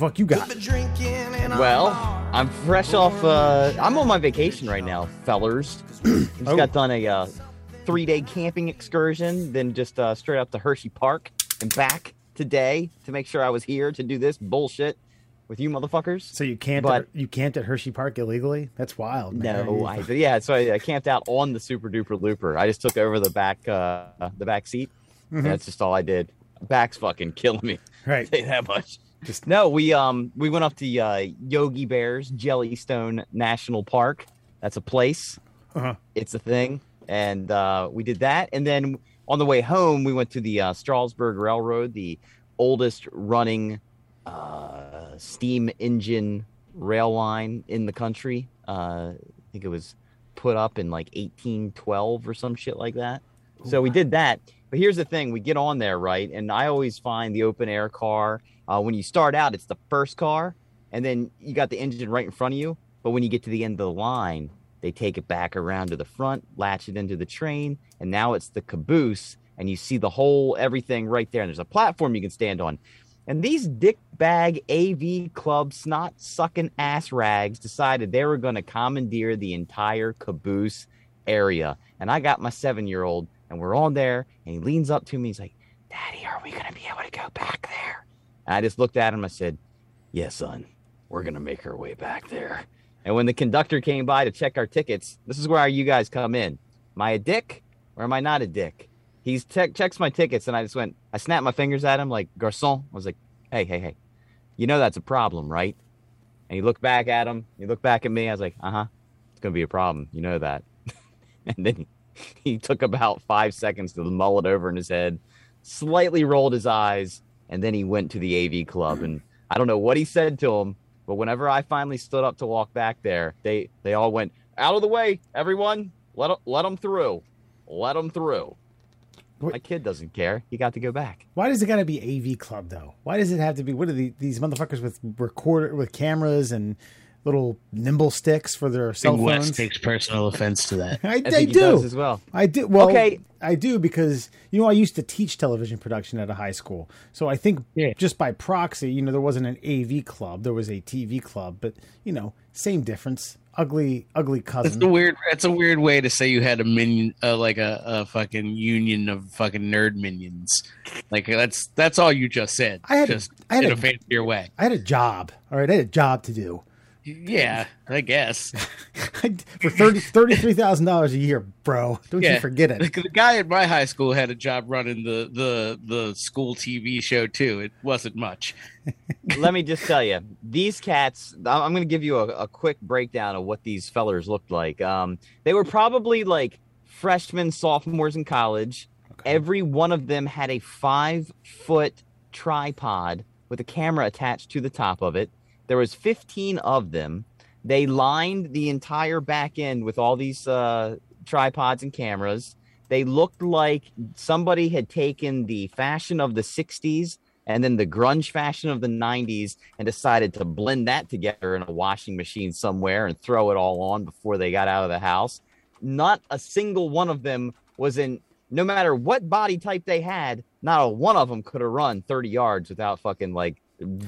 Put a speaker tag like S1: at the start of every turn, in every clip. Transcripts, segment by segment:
S1: fuck you got?
S2: Well, I'm fresh off. Uh, I'm on my vacation right now, fellers. just
S1: Oh.
S2: got done a uh, three day camping excursion, then just uh, straight up to Hershey Park and back today to make sure I was here to do this bullshit with you motherfuckers.
S1: So you can't
S2: But-
S1: you camped at Hershey Park illegally? That's wild. Man.
S2: No, I yeah. So I, I camped out on the Super Duper Looper. I just took over the back uh, the back seat.
S1: Mhm.
S2: That's just all I did. Back's fucking killing me.
S1: Right.
S2: Say that much.
S1: Just
S2: No, we um we went up to uh, Yogi Bear's Jellystone National Park. That's a place.
S1: Uh-huh.
S2: It's a thing, and uh, we did that. And then on the way home, we went to the uh, Strasburg Railroad, the oldest running uh, steam engine rail line in the country. Uh, I think it was put up in like 1812 or some shit like that. So we did that. But here's the thing: we get on there, right? And I always find the open air car. Uh, when you start out, it's the first car, and then you got the engine right in front of you. But when you get to the end of the line, they take it back around to the front, latch it into the train, and now it's the caboose, and you see the whole everything right there. And there's a platform you can stand on. And these dick bag AV club snot sucking ass rags decided they were going to commandeer the entire caboose area. And I got my seven year old, and we're on there, and he leans up to me. He's like, Daddy, are we going to be able to go back there? And I just looked at him. I said, Yes, son, we're to make our way back there. And when the conductor came by to check our tickets, this is where you guys come in. Am I a dick or am I not a dick? He's te- checks my tickets, and I just went, I snapped my fingers at him like, Garcon. I was like, Hey, hey, hey, you know that's a problem, right? And he looked back at him. He looked back at me. I was like, Uh huh, it's to be a problem. You know that. and then he, he took about five seconds to mull it over in his head, slightly rolled his eyes, and then he went to the AV club. And I don't know what he said to him, but whenever I finally stood up to walk back there, they they all went out of the way, everyone. Let let them through, let them through.
S1: What-
S2: My kid doesn't care. He got to go back.
S1: Why does it got to be AV club though? Why does it have to be? What are the, these motherfuckers with recorder with cameras and little nimble sticks for their cell
S3: Big West takes personal offense to that.
S1: I,
S2: I
S1: I
S2: think he does
S1: do.
S2: as well.
S1: I do. Well,
S2: Okay.
S1: I do because you know I used to teach television production at a high school, so I think
S3: Yeah.
S1: just by proxy, you know, there wasn't an AV club, there was a TV club, but you know, same difference. Ugly, ugly
S3: That's
S1: cousin.
S3: the weird. That's a weird way to say you had a minion, uh, like a, a fucking union of fucking nerd minions. Like that's that's all you just said.
S1: I had-
S3: just
S1: I had
S3: in
S1: a-
S3: a fancier way.
S1: I had a job. All right, I had a job to do
S3: Yeah, I guess.
S1: for thirty thirty three thousand dollars a year, bro. Don't
S3: Yeah.
S1: you forget it.
S3: the guy at my high school had a job running the the the school TV show too. It wasn't much.
S2: Let me just tell you, these cats. I'm- I'm going to give you a, a quick breakdown of what these fellers looked like. Um, they were probably like freshmen, sophomores in college. Every one of them had a five foot tripod with a camera attached to the top of it. There was 15 of them. They lined the entire back end with all these uh, tripods and cameras. They looked like somebody had taken the fashion of the 60s and then the grunge fashion of the 90s and decided to blend that together in a washing machine somewhere and throw it all on before they got out of the house. Not a single one of them was in, no matter what body type they had, not a one of them could have run 30 yards without fucking like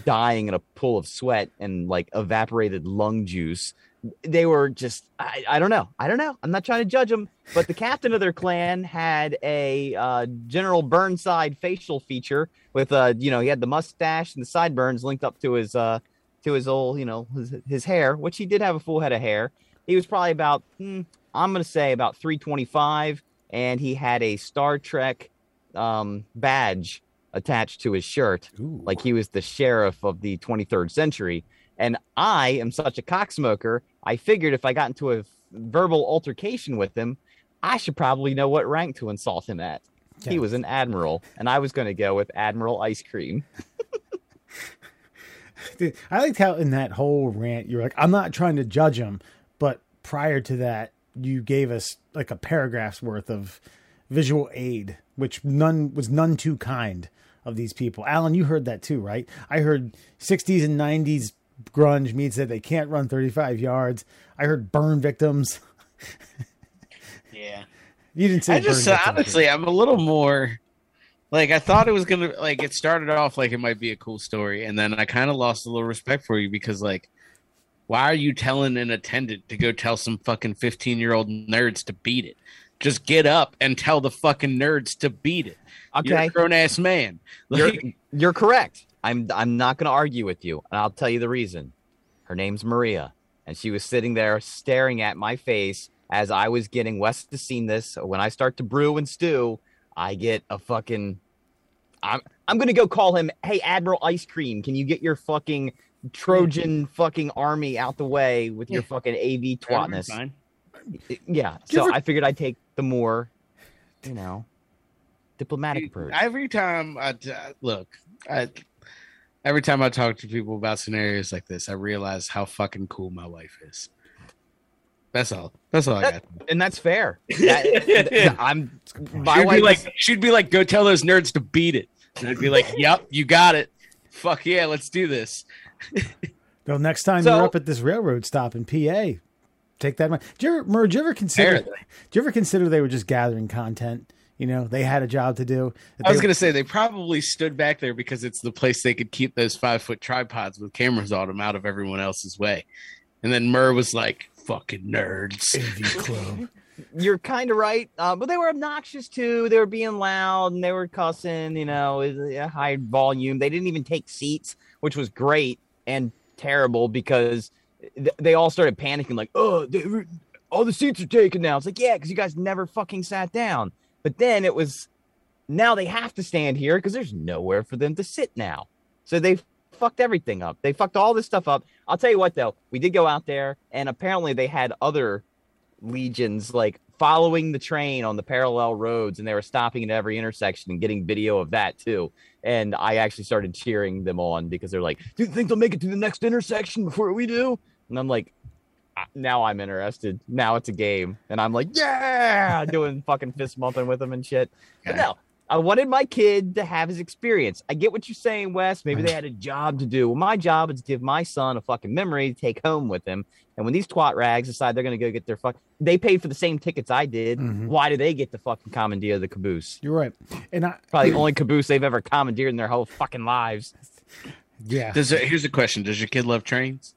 S2: dying in a pool of sweat and like evaporated lung juice. They were just, I, I don't know. I don't know. I'm not trying to judge them, but the captain of their clan had a uh, General Burnside facial feature with, uh, you know, he had the mustache and the sideburns linked up to his, uh, to his old, you know, his, his hair, which he did have a full head of hair. He was probably about, hmm, I'm going to say about 325, and he had a Star Trek um, badge attached to his shirt
S1: Ooh.
S2: like he was the sheriff of the 23rd century. And I am such a cocksmoker. I figured if I got into a verbal altercation with him, I should probably know what rank to insult him at.
S1: Yeah.
S2: He was an admiral, and I was going to go with Admiral Ice Cream.
S1: Dude, I liked how in that whole rant you're like, I'm not trying to judge him, but prior to that, you gave us like a paragraph's worth of visual aid, which none was none too kind of these people. Alan, you heard that too, right? I heard 60s and 90s grunge means that they can't run 35 yards. I heard burn victims.
S3: Yeah.
S1: You didn't say
S3: I just
S1: victims.
S3: honestly, I'm a little more like I thought it was gonna like it started off like it might be a cool story, and then I kind of lost a little respect for you because like, why are you telling an attendant to go tell some fucking fifteen year old nerds to beat it? Just get up and tell the fucking nerds to beat it. You're
S2: Okay,
S3: a grown ass man.
S2: you're you're correct. I'm I'm not going to argue with you, and I'll tell you the reason. Her name's Maria, and she was sitting there staring at my face as I was getting. Wes to seen this. When I start to brew and stew, I get a fucking. I'm I'm gonna go call him. Hey, Admiral Ice Cream, can you get your fucking Trojan fucking army out the way with your fucking AV twatness?
S3: fine.
S2: Yeah. So
S1: ever-
S2: I figured I'd take the more, you know, diplomatic approach.
S3: Every time I t- look, I every time I talk to people about scenarios like this, I realize how fucking cool my wife is. That's all. That's all I got.
S2: and that's fair. That- I'm my
S3: she'd
S2: wife.
S3: be
S2: is-
S3: like, she'd be like, "Go tell those nerds to beat it." And I'd be like, "Yep, you got it. Fuck yeah, let's do this."
S1: Well, next time
S2: So-
S1: you're up at this railroad stop in PA, take that. mind. Do you ever, Murr, do you ever consider?
S3: Apparently.
S1: Do you ever consider they were just gathering content? You know, they had a job to do.
S3: I was gonna say they probably stood back there because it's the place they could keep those five foot tripods with cameras on them out of everyone else's way. And then Murr was like, "Fucking nerds."
S1: AV Club.
S2: you're kind of right, uh, but they were obnoxious too. They were being loud and they were cussing. You know, a high volume. They didn't even take seats, which was great and terrible because th- they all started panicking, like, "Oh, they all the seats are taken now." It's like, yeah, because you guys never fucking sat down. But then it was now they have to stand here because there's nowhere for them to sit now. So they fucked everything up. They fucked all this stuff up. I'll tell you what though, we did go out there and apparently they had other legions like following the train on the parallel roads and they were stopping at every intersection and getting video of that too. And I actually started cheering them on because they're like, "Do you think they'll make it to the next intersection before we do?" And I'm like, "Ah, now I'm interested. Now it's a game. And I'm like, yeah, doing fucking fist bumping with them and shit. But no, I wanted my kid to have his experience. I get what you're saying, Wes. Maybe they had a job to do. Well, my job is to give my son a fucking memory to take home with him. And when these twat rags decide they're going to go get their fuck, they paid for the same tickets I did.
S1: Mhm.
S2: Why do they get the fucking commandeer the caboose?
S1: You're right. And I,
S2: Probably the only caboose they've ever commandeered in their whole fucking lives.
S1: yeah.
S3: Does it, here's a question: Does your kid love trains?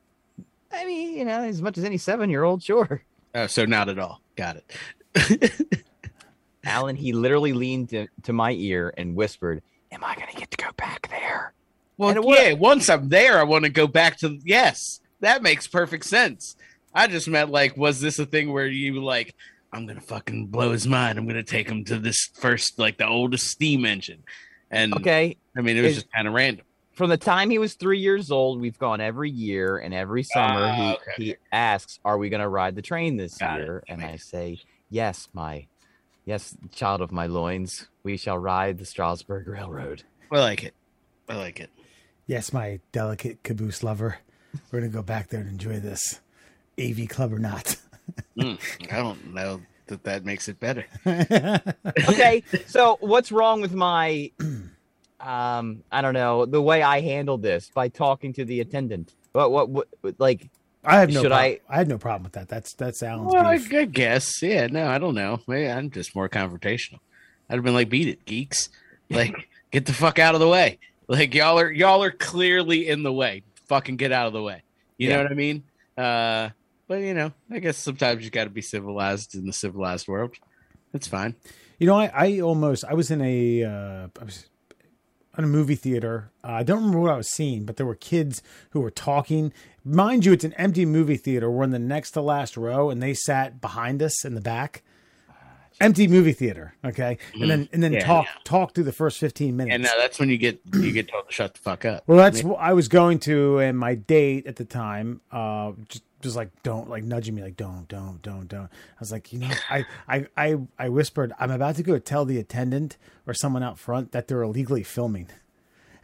S2: I mean, you know, as much as any seven year old, sure.
S3: Oh, so not at all. Got it.
S2: Alan, he literally leaned to, to my ear and whispered, Am I going to get to go back there?
S3: Well,
S2: And it would-
S3: yeah. Once I'm there, I want to go back to. Yes, that makes perfect sense. I just meant like, was this a thing where you like, I'm gonna fucking blow his mind. I'm gonna take him to this first, like the oldest steam engine, and
S2: Okay.
S3: I mean, it was
S2: Is-
S3: just kind of random.
S2: From the time he was three years old, we've gone every year, and every summer
S3: Ah,
S2: he,
S3: okay.
S2: he asks, Are we going to ride the train this
S3: Got it.
S2: year? And I say, Yes, my, yes, child of my loins, we shall ride the Strasburg Railroad.
S3: I like it. I like it.
S1: Yes, my delicate caboose lover. We're gonna go back there and enjoy this. AV Club or not.
S3: Mm, I don't know that that makes it better.
S2: okay so what's wrong with my um i don't know the way i handled this by talking to the attendant what what, what like
S1: I have no.
S2: Should
S1: problem.
S2: I-
S1: I had no problem with that. That's that's Alan's
S3: Well, I,
S1: beef.
S3: I guess. Yeah. No, I don't know. Maybe I'm just more confrontational. I'd have been like, "Beat it, geeks! Like, get the fuck out of the way! Like, y'all are y'all are clearly in the way. Fucking get out of the way. You
S2: Yeah.
S3: know what I mean? Uh, but you know, I guess sometimes you got to be civilized in the civilized world. That's fine.
S1: You know, I, I almost I was in a uh, I was in a movie theater. Uh, I don't remember what I was seeing, but there were kids who were talking. Mind you, it's an empty movie theater. We're in the next to last row, and they sat behind us in the back. Empty movie theater, okay, and then and then
S3: Yeah,
S1: talk talk through the first fifteen minutes.
S3: And now that's when you get you get told to shut the fuck up.
S1: Well, that's what I was going to, and my date at the time, uh, just just like don't like nudging me, like don't, don't, don't, don't. I was like, you know, I, I, I, I whispered, I'm about to go tell the attendant or someone out front that they're illegally filming.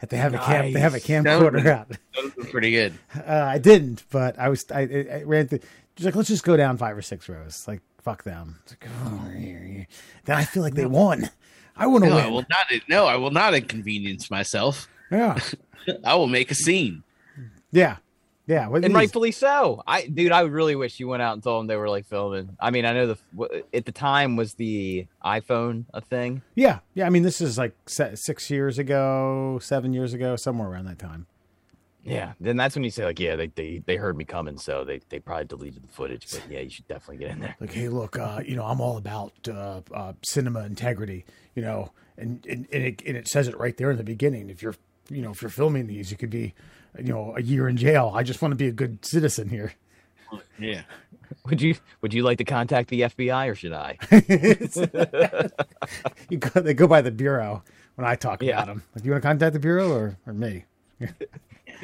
S1: That they have a cam, they have a
S2: Nice.
S1: camcorder out.
S3: Those were pretty good.
S1: Uh, I didn't, but I was, I, I I ran through. She's like, let's just go down five or six rows. Like, fuck them. It's like, oh, yeah, yeah. Then I feel like they won. I want to
S3: No, I
S1: win.
S3: will not. No, I will not inconvenience myself.
S1: Yeah.
S3: I will make a scene.
S1: Yeah. Yeah,
S2: and
S1: these-
S2: rightfully so. I, dude, I really wish you went out and told them they were like filming. I mean, I know the at the time was the iPhone a thing.
S1: Yeah, yeah. I mean, this is like six years ago, seven years ago, somewhere around that time.
S2: Yeah, then that's when you say like, yeah, they they, they heard me coming, so they, they probably deleted the footage. But yeah, you should definitely get in there.
S1: Like, hey, look, uh, you know, I'm all about uh, uh, cinema integrity, you know, and and, and, it, and it says it right there in the beginning. If you're, you know, if you're filming these, you could be, you know, a year in jail. I just want to be a good citizen here.
S3: Yeah.
S2: Would you would you like to contact the FBI or should I?
S1: You go, they go by the bureau when I talk
S2: Yeah.
S1: about them. Like, you want to contact the bureau or, or me?
S2: Do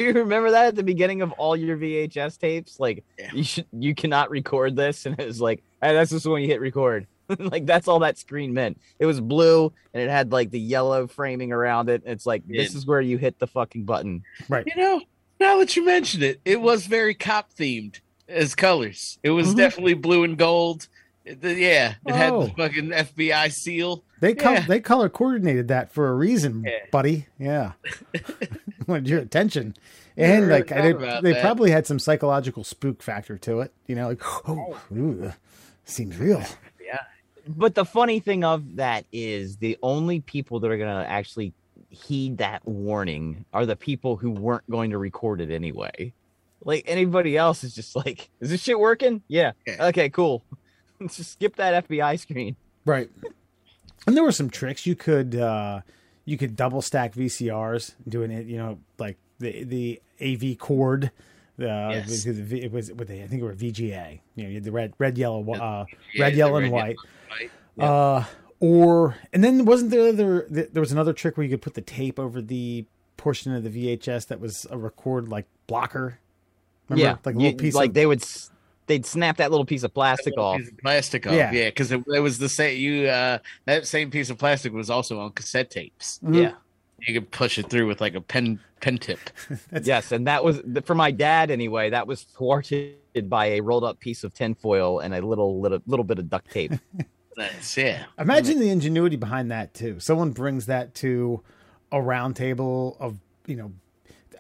S2: you remember that at the beginning of all your VHS tapes? Like
S3: Yeah.
S2: you should you cannot record this, and it was like, hey, that's just when you hit record. like that's all that screen meant. It was blue and it had like the yellow framing around it. It's like this is where you hit the fucking button.
S1: Right.
S3: You know, now that you mentioned it, it was very cop themed as colors. It was
S2: Mhm.
S3: definitely blue and gold. It- the- yeah, it had
S1: Oh.
S3: the fucking FBI seal.
S1: They col-
S3: Yeah.
S1: they color coordinated that for a reason,
S3: Yeah.
S1: buddy. Yeah, wanted your attention, and like
S3: thought
S1: they, they
S3: that.
S1: probably had some psychological spook factor to it. You know, like oh, ooh, seems real.
S2: But the funny thing of that is the only people that are gonna actually heed that warning are the people who weren't going to record it anyway. Like anybody else is just like, is this shit working? Yeah.
S3: Yeah.
S2: Okay, cool. Let's just skip that FBI screen.
S1: Right. And there were some tricks you could uh you could double stack VCRs doing it, you know, like the the AV cord. Uh,
S3: Yes.
S1: it was, it was what they I think it were VGA. You know, you had the red red yellow uh
S3: Yeah,
S1: red
S3: the
S1: yellow and
S3: red,
S1: white.
S3: white.
S1: Uh or and then wasn't there other there was another trick where you could put the tape over the portion of the VHS that was a record like blocker. Remember?
S2: yeah.
S1: Like a
S2: You-
S1: little piece
S2: like
S1: of
S2: they would they'd snap that little piece of plastic off.
S3: piece of plastic off.
S1: Yeah.
S3: Yeah, because it, it was the same. You uh, that same piece of plastic was also on cassette tapes.
S1: Mhm.
S2: Yeah.
S3: You could push it through with like a pen pen tip.
S2: Yes, and that was for my dad anyway. That was thwarted by a rolled up piece of tinfoil and a little little little bit of duct tape.
S3: That's yeah.
S1: Imagine the ingenuity behind that too. Someone brings that to a round table of you know,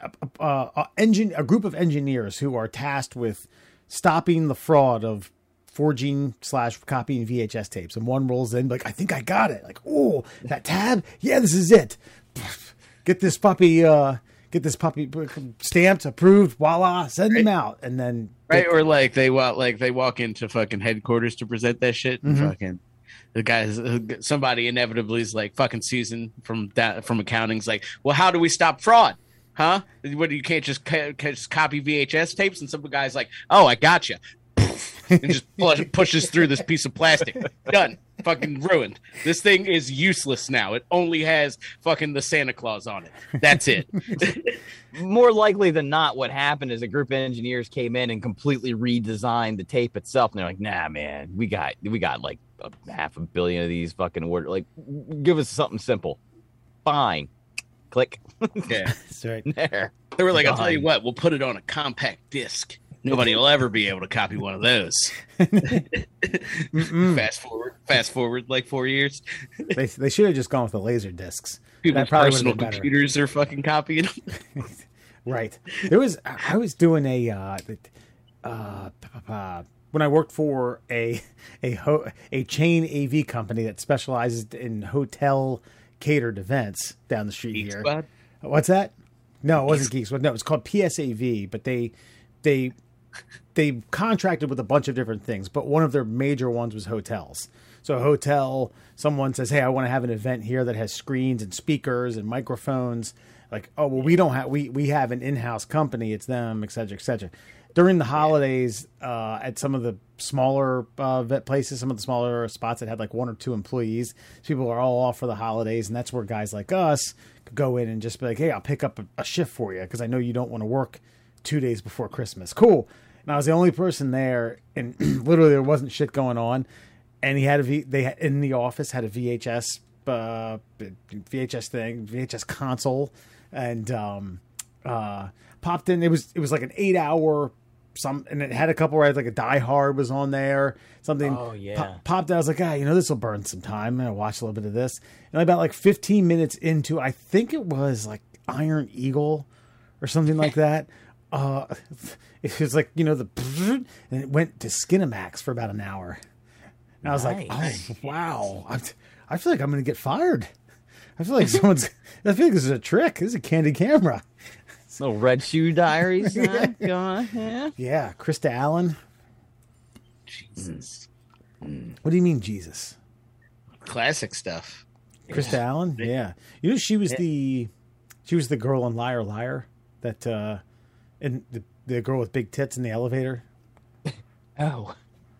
S1: a, a, a engine a group of engineers who are tasked with stopping the fraud of forging slash copying VHS tapes. And one rolls in like, I think I got it. Like, oh, that tab, yeah, this is it. Get this puppy, uh, get this puppy stamped, approved, voila, send them out, and then
S3: Right, or like they walk like they walk into fucking headquarters to present that shit, and
S1: Mhm.
S3: fucking the guys, somebody inevitably is like fucking Susan from that from accounting's like, well, how do we stop fraud? Huh? What you can't just can't just copy VHS tapes, and some guy's like, oh, I got you, and just push, pushes through this piece of plastic. Done. Fucking ruined. This thing is useless now. It only has fucking the Santa Claus on it. That's it.
S2: More likely than not, what happened is a group of engineers came in and completely redesigned the tape itself, and they're like, "Nah, man, we got we got like a half a billion of these fucking order. Like, give us something simple. Fine, click
S3: yeah.
S1: that's right.
S2: there.
S3: They were like, I'll tell you what, we'll put it on a compact disc. Nobody will ever be able to copy one of those. Fast forward, fast forward like four years.
S1: they they should have just gone with the laser discs.
S3: People's
S1: probably
S3: personal
S1: better.
S3: computers are fucking copying.
S1: Right. There was I was doing a uh, uh, when I worked for a a ho- a chain AV company that specializes in hotel catered events down the street
S3: Geek
S1: here.
S3: Squad?
S1: What's that? No, it wasn't Geeks. No, it's called PSAV, but they they they contracted with a bunch of different things, but one of their major ones was hotels. So a hotel, someone says, "Hey, I want to have an event here that has screens and speakers and microphones." Like, oh well, we don't have we we have an in-house company. It's them, et cetera, et cetera. During the holidays, uh, at some of the smaller uh, vet places, some of the smaller spots that had like one or two employees, people are all off for the holidays, and that's where guys like us could go in and just be like, "Hey, I'll pick up a, a shift for you because I know you don't want to work two days before Christmas." Cool. And I was the only person there, and literally there wasn't shit going on. And he had a v, they had, in the office had a VHS uh, VHS thing, VHS console, and um, uh, popped in. It was it was like an eight hour some, and it had a couple where like a Die Hard was on there, something.
S2: Oh, yeah.
S1: pop- popped out. I was like, ah, you know, this will burn some time. And I watched a little bit of this, and about like 15 minutes into, I think it was like Iron Eagle or something like that. Uh, it was like you know the and it went to Skinamax for about an hour. And I was like, oh wow, I, I feel like I'm gonna get fired. I feel like someone's. I feel like this is a trick. This is a candy camera.
S2: Little red shoe diaries. Go yeah.
S1: Yeah, Krista Allen.
S3: Jesus.
S1: What do you mean, Jesus?
S3: Classic stuff.
S1: Krista Allen? Yeah. You know she was the she was the girl on Liar Liar that uh and the the girl with big tits in the elevator.
S2: Oh,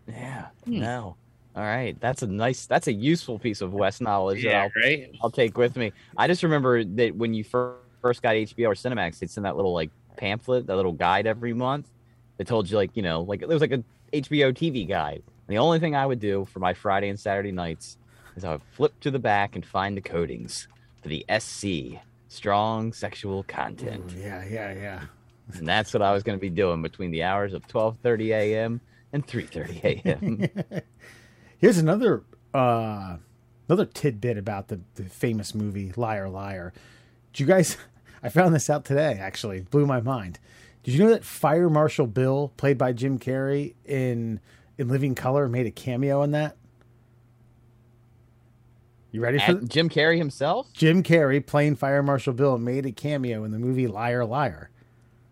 S2: yeah. Hmm. No. All right. That's a nice. That's a useful piece of West knowledge that I'll
S3: right.
S2: I'll take with me. I just remember that when you fir- first got HBO or Cinemax, they'd send that little like pamphlet, that little guide every month that told you like you know like it was like a HBO TV guide. And the only thing I would do for my Friday and Saturday nights is I would flip to the back and find the codings for the SC, strong sexual content,
S1: Yeah, yeah, yeah.
S2: And that's what I was going to be doing between the hours of 12:30 a.m. and 3:30 a.m.
S1: Here's another uh another tidbit about the, the famous movie Liar Liar. Did you guys I found this out today actually. Blew my mind. Did you know that Fire Marshal Bill, played by Jim Carrey in in Living Color, made a cameo in that? You ready for
S2: And Jim Carrey himself?
S1: Jim Carrey playing Fire Marshal Bill made a cameo in the movie Liar Liar.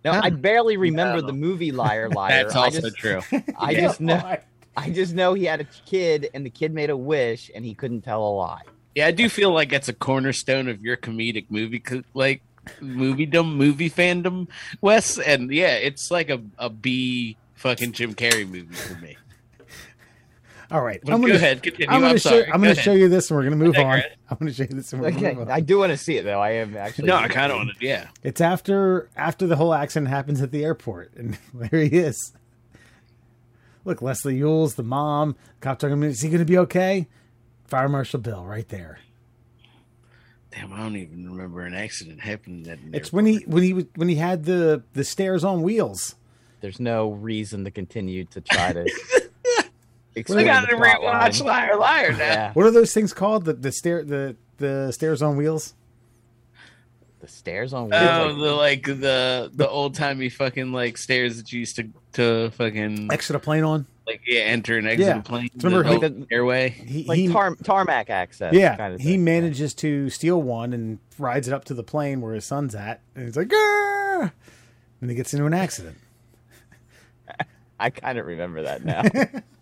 S2: No, I barely remember
S3: No.
S2: the movie Liar Liar.
S3: That's
S2: I
S3: also
S2: just,
S3: true.
S2: I just know. I just know he had a kid, and the kid made a wish, and he couldn't tell a lie.
S3: Yeah, I do feel like it's a cornerstone of your comedic movie, like movie dumb movie fandom, Wes. And yeah, it's like a a B fucking Jim Carrey movie for me.
S1: All right,
S3: But
S1: I'm
S3: go
S1: gonna,
S3: ahead, continue.
S1: I'm
S3: I'm,
S1: gonna show. I'm
S3: Go
S1: gonna
S3: ahead.
S1: show you this, and we're gonna move on. I'm gonna show you this, and we're gonna
S2: Okay,
S1: move on.
S2: I do want to see it though. I am actually.
S3: No, I kind of want to. Yeah,
S1: It's after after the whole accident happens at the airport, and there he is. Look, Leslie Yules, the mom. Cop talking to him. Is he going to be okay? Fire Marshal Bill, right there.
S3: damn, I don't even remember an accident happening. At an
S1: It's when he when he was- when he had the the stairs on wheels.
S2: There's no reason to continue to try to.
S3: I
S2: explain
S3: got to rewatch
S2: line.
S3: Liar Liar now.
S2: Yeah,
S1: What are those things called? The the stair the the stairs on wheels.
S2: the stairs on oh, wheels.
S3: Oh,
S2: like-
S3: the like the the old timey fucking like stairs that you used to to fucking
S1: Exit a plane on.
S3: like yeah enter and exit
S1: Yeah.
S3: a plane.
S1: Remember
S3: the
S1: he-
S3: old airway.
S1: He,
S2: like
S1: he
S2: tar- tarmac access.
S1: yeah
S2: kind of
S1: he
S2: thing.
S1: manages to steal one and rides it up to the plane where his son's at, and he's like, "Grr!" and he gets into an accident.
S2: I kind of remember that now.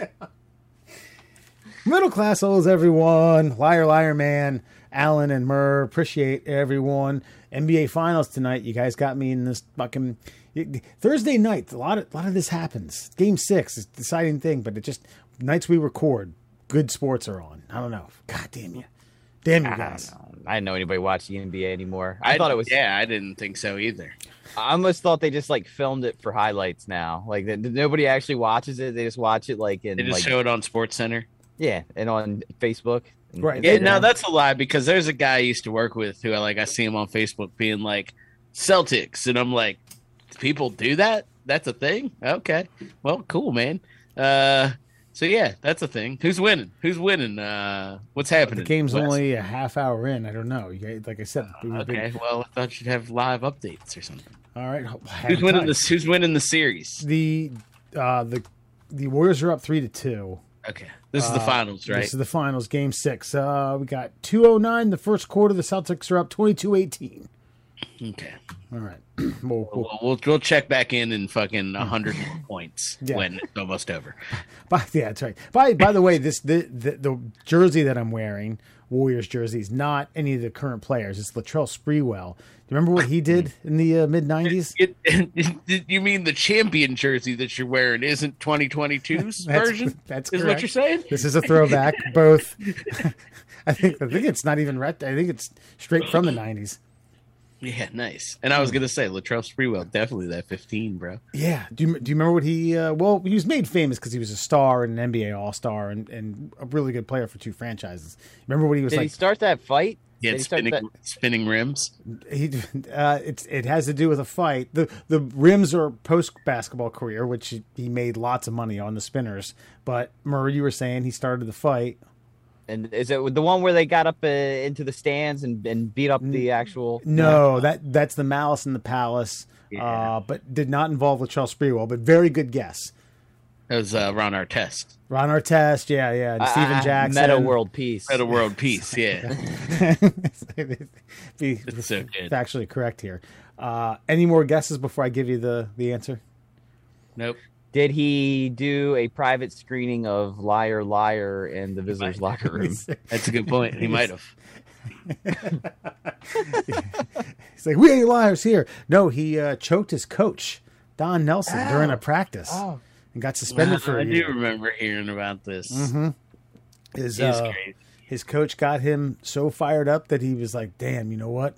S1: Middle class owes everyone. Liar, liar, man. Alan and Murr appreciate everyone. NBA Finals tonight. You guys got me in this fucking Thursday night. A lot of a lot of this happens. Game six is the deciding thing, but it just nights we record. Good sports are on. I don't know. God damn you, damn you guys.
S2: don't. I didn't know anybody watched the NBA anymore. I, thought it was.
S3: Yeah, I didn't think so either.
S2: I almost thought they just like filmed it for highlights now. Like that nobody actually watches it. They just watch it like in
S3: They just
S2: like
S3: show it on Sports Center.
S2: yeah, and on Facebook. and
S1: Right.
S3: Yeah,
S1: Yeah.
S3: no, that's a lie because there's a guy I used to work with who I like I see him on Facebook being like Celtics, and I'm like, people do that? That's a thing? Okay, well, cool, man. Uh, so yeah, that's a thing. Who's winning? Who's winning? Uh, what's happening?
S1: The game's
S3: Wes?
S1: only a half hour in. I don't know. You guys, like I said, we were big-
S3: okay. Well, I thought you'd have live updates or something.
S1: All right.
S3: Who's winning this? Who's winning the series?
S1: The uh, the the Warriors are up three to two.
S3: Okay, this is the
S1: Uh,
S3: finals, right?
S1: This is the finals, game six. Uh, we got 209 the first quarter. The Celtics are up 22 18.
S3: okay.
S1: All right. We'll- we'll-
S3: Well, we'll we'll check back in in fucking hundred points
S1: Yeah.
S3: when it's almost over.
S1: by, yeah, that's right. By by the way, this the, the the jersey that I'm wearing, Warriors jersey, is not any of the current players. It's Latrell Sprewell. Do you remember what he did in the uh, mid 90s?
S3: It, you mean the champion jersey that you're wearing isn't 2022's version?
S1: That's
S3: is
S1: correct.
S3: what you're saying?
S1: This is a throwback. Both. I think I think it's not even ret. I think it's straight from the 90s.
S3: Yeah, nice. And I was gonna say Latrell Sprewell, definitely that 15, bro.
S1: Yeah. Do you, do you remember what he? Uh, well, he was made famous because he was a star and an NBA All Star and, and a really good player for two franchises. Remember what he was
S2: Did he
S1: like?
S2: start that fight?
S3: Yeah,
S2: Did
S3: had
S2: he
S3: spinning
S2: that-
S3: spinning rims.
S1: He, uh, it's it has to do with a fight. the The rims are post basketball career, which he- he made lots of money on the spinners. But Murray, you were saying he started the fight.
S2: And is it the one where they got up uh, into the stands and, and beat up the actual?
S1: No, that that's the Malice in the Palace,
S3: Yeah.
S1: uh, but did not involve Latrell Sprewell. But very good guess.
S3: That was uh, Ron Artest.
S1: Ron Artest, yeah, yeah, and
S2: Stephen
S1: Jackson.
S2: Metta World Peace.
S3: Metta World Peace, yeah.
S1: Be
S3: It's so good.
S1: factually correct here. Uh, any more guesses before I give you the the answer?
S3: Nope.
S2: Did he do a private screening of Liar Liar in the visitors' locker room?
S3: That's a good point. He might have.
S1: He's like, we ain't liars here. No, he uh, choked his coach, Don Nelson, during a practice
S2: Oh.
S1: and got suspended for
S3: I
S1: a
S3: do remember hearing about this.
S1: His, uh, his coach got him so fired up that he was like, damn, you know what?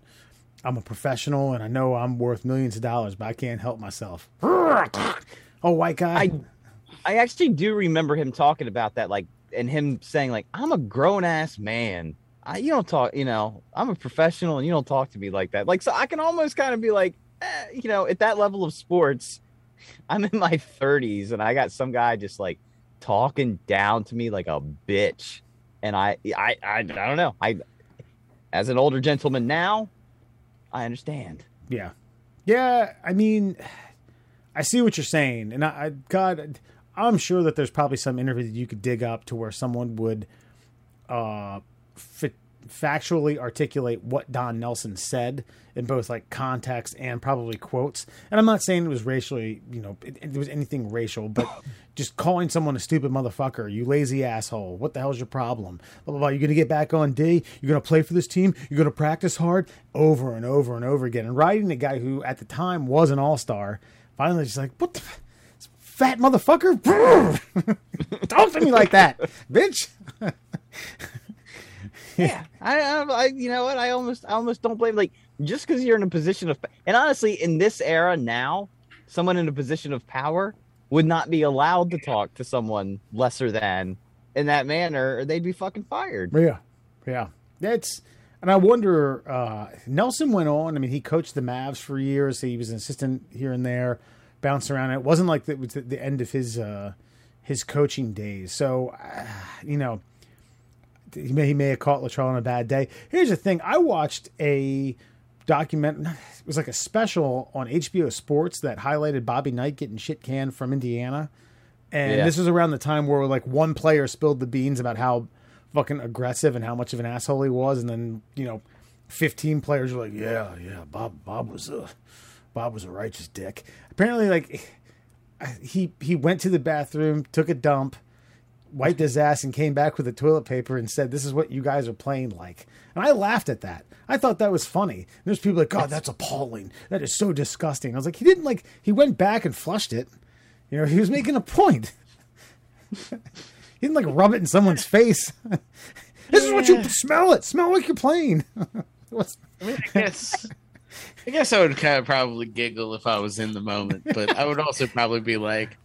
S1: I'm a professional and I know I'm worth millions of dollars, but I can't help myself. oh, white guy.
S2: I I actually do remember him talking about that, like, and him saying, like, I'm a grown ass man. I, you don't talk, you know, I'm a professional and you don't talk to me like that. Like, so I can almost kind of be like, eh, you know, at that level of sports, I'm in my 30s and I got some guy just like talking down to me like a bitch. And I, I, I, I don't know. I, as an older gentleman now, I understand.
S1: Yeah. Yeah, I mean, I see what you're saying, and I, I God, I'm sure that there's probably some interview that you could dig up to where someone would, uh, fa- factually articulate what Don Nelson said in both like context and probably quotes. And I'm not saying it was racially, you know, it, it was anything racial, but just calling someone a stupid motherfucker, you lazy asshole. What the hell's your problem? Blah blah blah. You're gonna get back on D. You're gonna play for this team. You're gonna practice hard over and over and over again. And writing a guy who at the time was an all star, finally she's like, what the f- fat motherfucker? Talk to me like that, bitch.
S2: yeah I, I i you know what i almost i almost don't blame like just because you're in a position of and honestly in this era now someone in a position of power would not be allowed to talk to someone lesser than in that manner or they'd be fucking fired
S1: Yeah, yeah. That's and I wonder. Uh, Nelson went on. I mean, he coached the Mavs for years. He was an assistant here and there, bounced around. It wasn't like it was the- the end of his uh, his coaching days. So, uh, you know, he may he may have caught Latrell on a bad day. Here's the thing: I watched a document. It was like a special on HBO Sports that highlighted Bobby Knight getting shit canned from Indiana. And
S2: Yeah.
S1: this was around the time where like one player spilled the beans about how fucking aggressive and how much of an asshole he was, and then you know, fifteen players were like, "Yeah, yeah, Bob, Bob was a, Bob was a righteous dick." Apparently, like he he went to the bathroom, took a dump, wiped his ass, and came back with the toilet paper and said, "This is what you guys are playing like." And I laughed at that. I thought that was funny. There's people like, "God, that's appalling. That is so disgusting." I was like, he didn't like. He went back and flushed it. You know, he was making a point. he didn't like rub it in someone's face. this is what you smell it. Smell like you're playing. What's-
S3: I mean, I guess, I guess I would kind of probably giggle if I was in the moment, but I would also probably be like,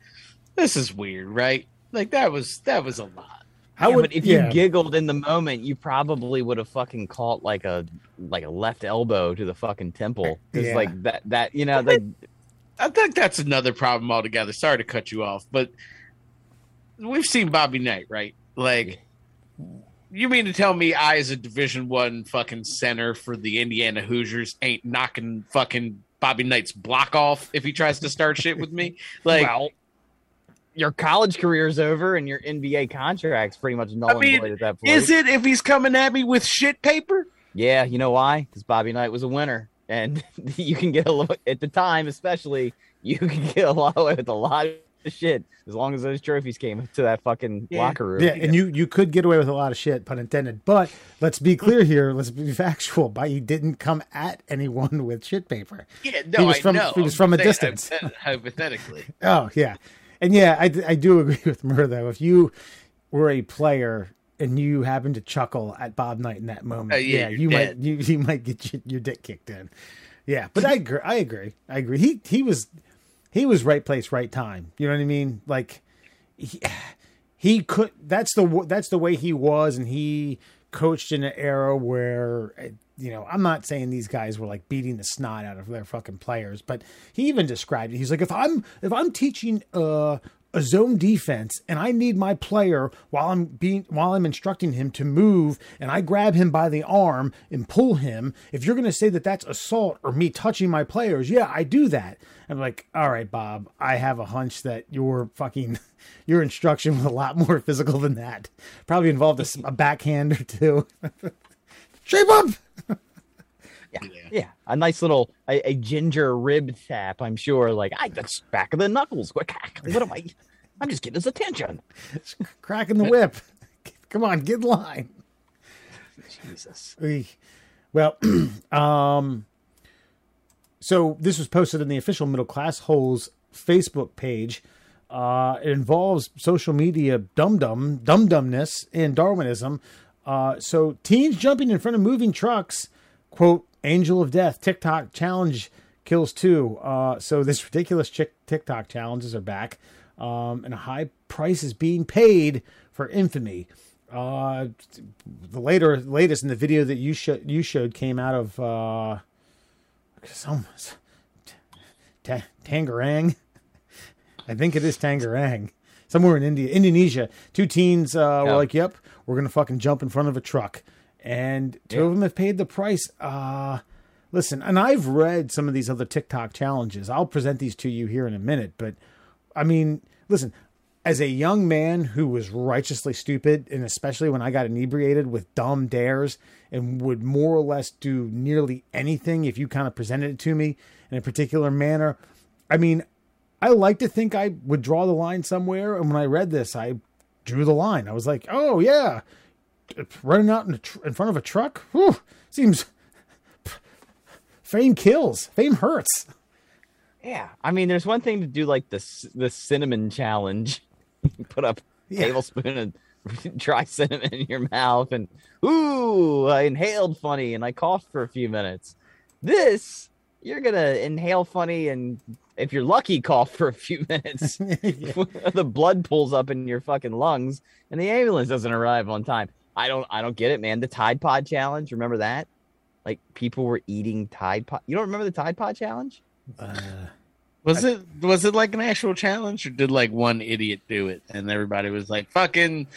S3: "This is weird, right? Like that was that was a lot."
S1: How
S2: Yeah,
S1: would
S2: but if
S1: yeah.
S2: you giggled in the moment you probably would have fucking caught like a like a left elbow to the fucking temple because
S1: Yeah.
S2: like that that you know like
S3: I think that's another problem altogether. Sorry to cut you off, but we've seen Bobby Knight, right? Like, you mean to tell me I, as a Division One fucking center for the Indiana Hoosiers, ain't knocking fucking Bobby Knight's block off if he tries to start shit with me? Like,
S2: well, your college career's over and your NBA contract's pretty much null
S3: I
S2: and void at that point.
S3: is it if he's coming at me with shit paper?
S2: Yeah, you know why? Because Bobby Knight was a winner, and you can get a little at the time, especially you can get a lot with a lot of shit as long as those trophies came to that fucking
S3: Yeah.
S2: locker room.
S1: Yeah, and you you could get away with a lot of shit, pun intended. But let's be clear here. Let's be factual. But he didn't come at anyone with shit paper.
S3: Yeah, no,
S1: He was
S3: I
S1: from-
S3: know.
S1: he was
S3: I'm
S1: from a
S3: saying
S1: distance.
S3: Hypothetically,
S1: Oh yeah, and yeah, I, I do agree with Murr though. If you were a player and you happen to chuckle at Bob Knight in that moment,
S3: Uh, yeah,
S1: yeah,
S3: you're
S1: you
S3: dead.
S1: might you, you might get your, your dick kicked in. Yeah, but I agree. I agree. I agree. He he was he was right place, right time. You know what I mean? Like he, he could. That's the that's the way he was, and he coached in an era where you know I'm not saying these guys were like beating the snot out of their fucking players, but he even described it. He's like, if I'm if I'm teaching uh a zone defense and I need my player while I'm being while I'm instructing him to move and I grab him by the arm and pull him, if you're going to say that that's assault or me touching my players, yeah, I do that. I'm like, "All right, Bob, I have a hunch that your fucking your instruction was a lot more physical than that. Probably involved a, a backhand or two. Shape up.
S2: Yeah, yeah, a nice little a, a ginger rib tap. I'm sure. Like I that's back of the knuckles. What am I? I'm just getting his attention.
S1: Cracking the whip. Come on, get in line.
S2: Jesus.
S1: Well, um, so this was posted in the official Middle Class Holes Facebook page. Uh, it involves social media dum dum dum dumness and Darwinism. Uh, so teens jumping in front of moving trucks, quote, Angel of Death TikTok challenge kills two. Uh, so this ridiculous chick TikTok challenges are back, um, and a high price is being paid for infamy. Uh, the later latest in the video that you showed you showed came out of uh, some t- Tangerang. I think it is Tangerang, somewhere in India, Indonesia. Two teens uh, were like, "Yep, we're gonna fucking jump in front of a truck." And two yeah. of them have paid the price. Uh, listen, and I've read some of these other TikTok challenges. I'll present these to you here in a minute, but I mean, listen, as a young man who was righteously stupid, and especially when I got inebriated with dumb dares and would more or less do nearly anything if you kind of presented it to me in a particular manner, I mean, I like to think I would draw the line somewhere. And when I read this, I drew the line. I was like, oh, yeah, running out in, tr- in front of a truck. Whew, seems fame kills. Fame hurts.
S2: Yeah, I mean, there's one thing to do like the the cinnamon challenge. Put up yeah. tablespoon of dry cinnamon in your mouth, and ooh, I inhaled funny, and I coughed for a few minutes. This, you're gonna inhale funny, and if you're lucky, cough for a few minutes. the blood pulls up in your fucking lungs, and the ambulance doesn't arrive on time. I don't I don't get it, man. The Tide Pod challenge, remember that? Like people were eating Tide Pod. You don't remember the Tide Pod challenge? Uh,
S3: was it was it like an actual challenge or did like one idiot do it and everybody was like fucking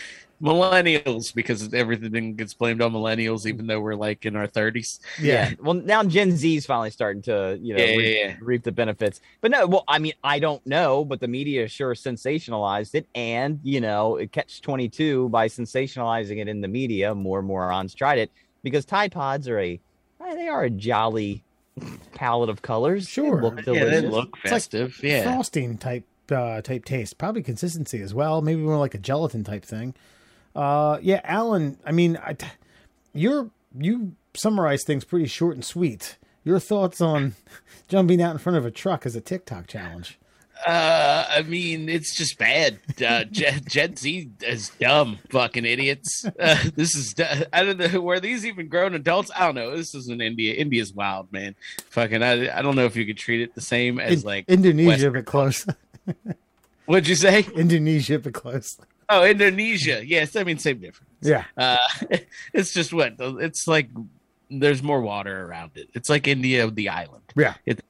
S3: millennials because everything gets blamed on millennials even though we're like in our 30s
S2: yeah, yeah. well now gen z's finally starting to you know yeah, reap, yeah, reap, the benefits. But no well i mean i don't know but the media sure sensationalized it and you know it catch 22 by sensationalizing it in the media. More morons tried it because tide pods are a eh, they are a jolly palette of colors.
S1: Sure.
S3: they look delicious. yeah they look festive like yeah.
S1: frosting type uh, type taste. Probably consistency as well. Maybe more like a gelatin type thing uh, yeah, Alan. I mean, I, you're you summarize things pretty short and sweet. Your thoughts on jumping out in front of a truck as a TikTok challenge?
S3: Uh, I mean, it's just bad. Uh, Gen, Gen Z is dumb, fucking idiots. Uh, this is I don't know were these even grown adults. I don't know. This is in India. India's wild, man. Fucking, I, I don't know if you could treat it the same as in, like
S1: Indonesia, Western. but close.
S3: What'd you say?
S1: Indonesia, but close.
S3: Oh, Indonesia. Yes, I mean same difference.
S1: Yeah.
S3: Uh, it's just what it's like. There's more water around it. It's like India, the island.
S1: Yeah.
S3: It's,